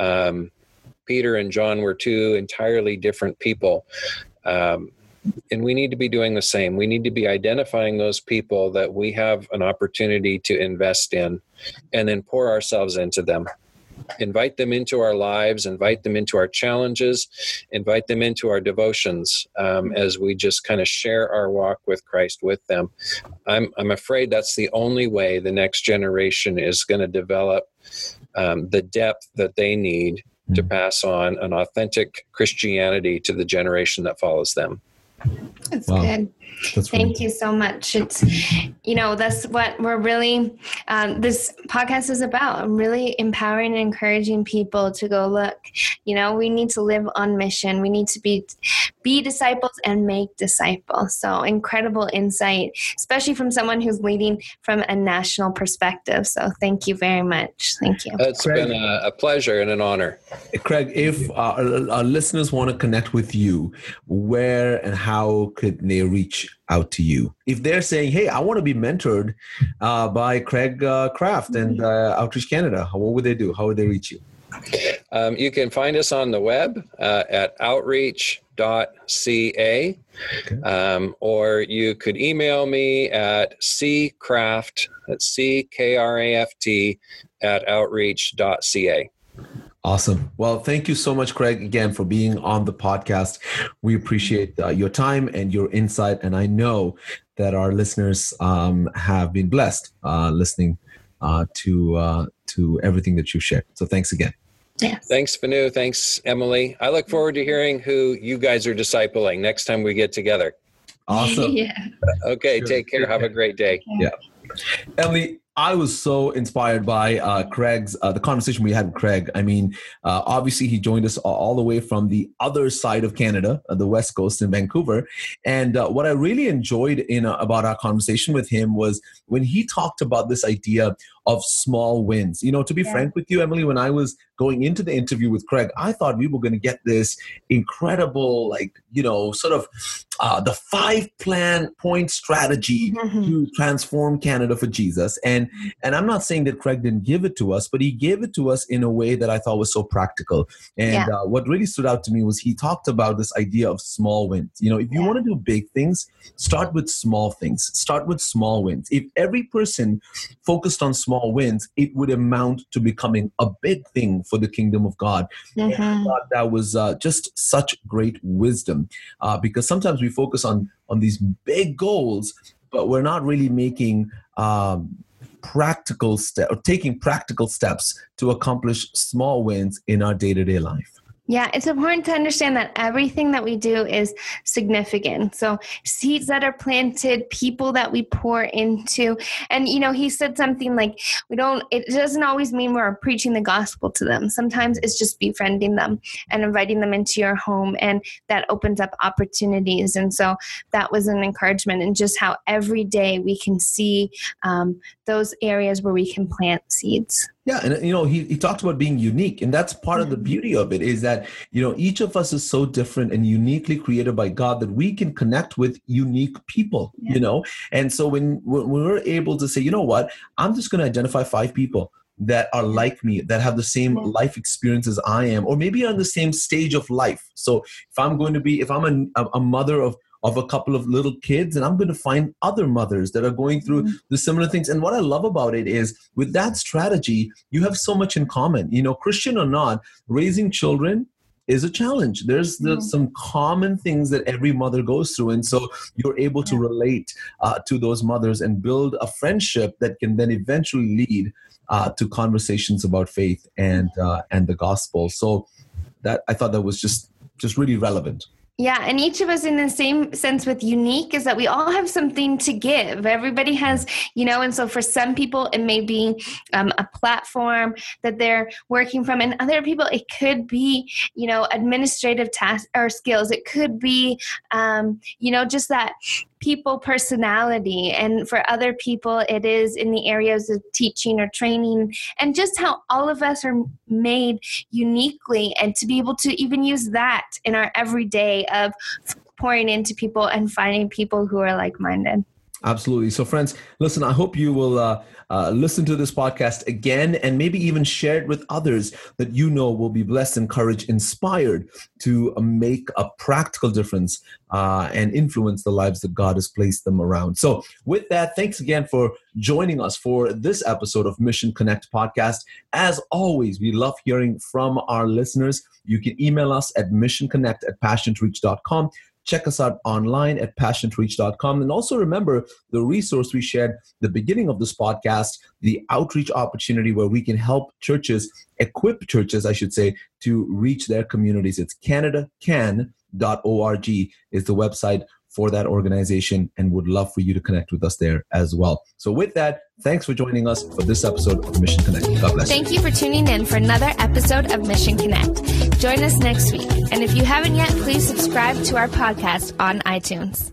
Um, Peter and John were two entirely different people. Um, and we need to be doing the same. We need to be identifying those people that we have an opportunity to invest in and then pour ourselves into them. Invite them into our lives, invite them into our challenges, invite them into our devotions um, as we just kind of share our walk with Christ with them. I'm, I'm afraid that's the only way the next generation is going to develop um, the depth that they need to mm. pass on an authentic Christianity to the generation that follows them. That's wow. good. That's Thank really you so much. It's, you know, that's what we're really, um, this podcast is about. I'm really empowering and encouraging people to go look, you know, we need to live on mission. We need to be, be disciples and make disciples. So incredible insight, especially from someone who's leading from a national perspective. So thank you very much. Thank you. It's Craig, been a, a, pleasure and an honor. Craig, if our, our listeners want to connect with you, where and how could they reach out to you? If they're saying, hey, I want to be mentored uh, by Craig uh, Kraft and uh, Outreach Canada, what would they do? How would they reach you? Um, you can find us on the web uh, at outreach.ca, okay. um, or you could email me at ckraft, that's C-K-R-A-F-T, at outreach.ca. Awesome. Well, thank you so much, Craig, again for being on the podcast. We appreciate uh, your time and your insight, and I know that our listeners um, have been blessed uh, listening uh, to uh, to everything that you shared. So thanks again. Yes. Thanks, Fanu. Thanks, Emily. I look forward to hearing who you guys are discipling next time we get together. Awesome. *laughs* yeah. Okay. Sure. Take care. Have a great day. Yeah. Emily, I was so inspired by uh, Craig's uh, the conversation we had with Craig. I mean, uh, obviously he joined us all the way from the other side of Canada, uh, the West Coast in Vancouver. And uh, what I really enjoyed in uh, about our conversation with him was when he talked about this idea of small wins. You know, to be yeah. frank with you, Emily, when I was going into the interview with Craig, I thought we were going to get this incredible, like you know, sort of the five plan point strategy mm-hmm. to transform Canada for Jesus and and i'm not saying that craig didn't give it to us but he gave it to us in a way that i thought was so practical and yeah. uh, what really stood out to me was he talked about this idea of small wins you know if you yeah. want to do big things start with small things start with small wins if every person focused on small wins it would amount to becoming a big thing for the kingdom of god. Mm-hmm. and i thought that was uh, just such great wisdom. Uh, because sometimes we focus on on these big goals but we're not really making um, practical step or taking practical steps to accomplish small wins in our day-to-day life yeah, it's important to understand that everything that we do is significant. So, seeds that are planted, people that we pour into. And, you know, he said something like, we don't, it doesn't always mean we're preaching the gospel to them. Sometimes it's just befriending them and inviting them into your home. And that opens up opportunities. And so, that was an encouragement and just how every day we can see um, those areas where we can plant seeds. Yeah, and you know, he, he talked about being unique, and that's part of the mm-hmm. beauty of it is that you know each of us is so different and uniquely created by God that we can connect with unique people. Yeah. You know, and so when when we're able to say, you know what, I'm just going to identify five people that are like me that have the same yeah. life experience as i am or maybe on the same stage of life so if i'm going to be if i'm a, a mother of of a couple of little kids and i'm going to find other mothers that are going through mm-hmm. the similar things. And what i love about it is with that strategy you have so much in common. You know christian or not raising children is a challenge. There's, there's mm-hmm. some common things that every mother goes through and so you're able to relate uh, to those mothers and build a friendship that can then eventually lead uh, to conversations about faith and uh, and the gospel. So that i thought that was just just really relevant yeah, and each of us, in the same sense with unique, is that we all have something to give. Everybody has, you know, and so for some people, it may be um, a platform that they're working from, and other people, it could be, you know, administrative tasks or skills. It could be, um, you know, just that people personality and for other people it is in the areas of teaching or training and just how all of us are made uniquely and to be able to even use that in our everyday of pouring into people and finding people who are like-minded Absolutely. So, friends, listen, I hope you will uh, uh, listen to this podcast again and maybe even share it with others that you know will be blessed, encouraged, inspired to uh, make a practical difference uh, and influence the lives that God has placed them around. So, with that, thanks again for joining us for this episode of Mission Connect podcast. As always, we love hearing from our listeners. You can email us at missionconnect at passionreach.com. Check us out online at passionreach.com. And also remember the resource we shared the beginning of this podcast, the outreach opportunity where we can help churches, equip churches, I should say, to reach their communities. It's canadacan.org is the website for that organization and would love for you to connect with us there as well. So, with that, thanks for joining us for this episode of Mission Connect. God bless. Thank you for tuning in for another episode of Mission Connect. Join us next week. And if you haven't yet, please subscribe to our podcast on iTunes.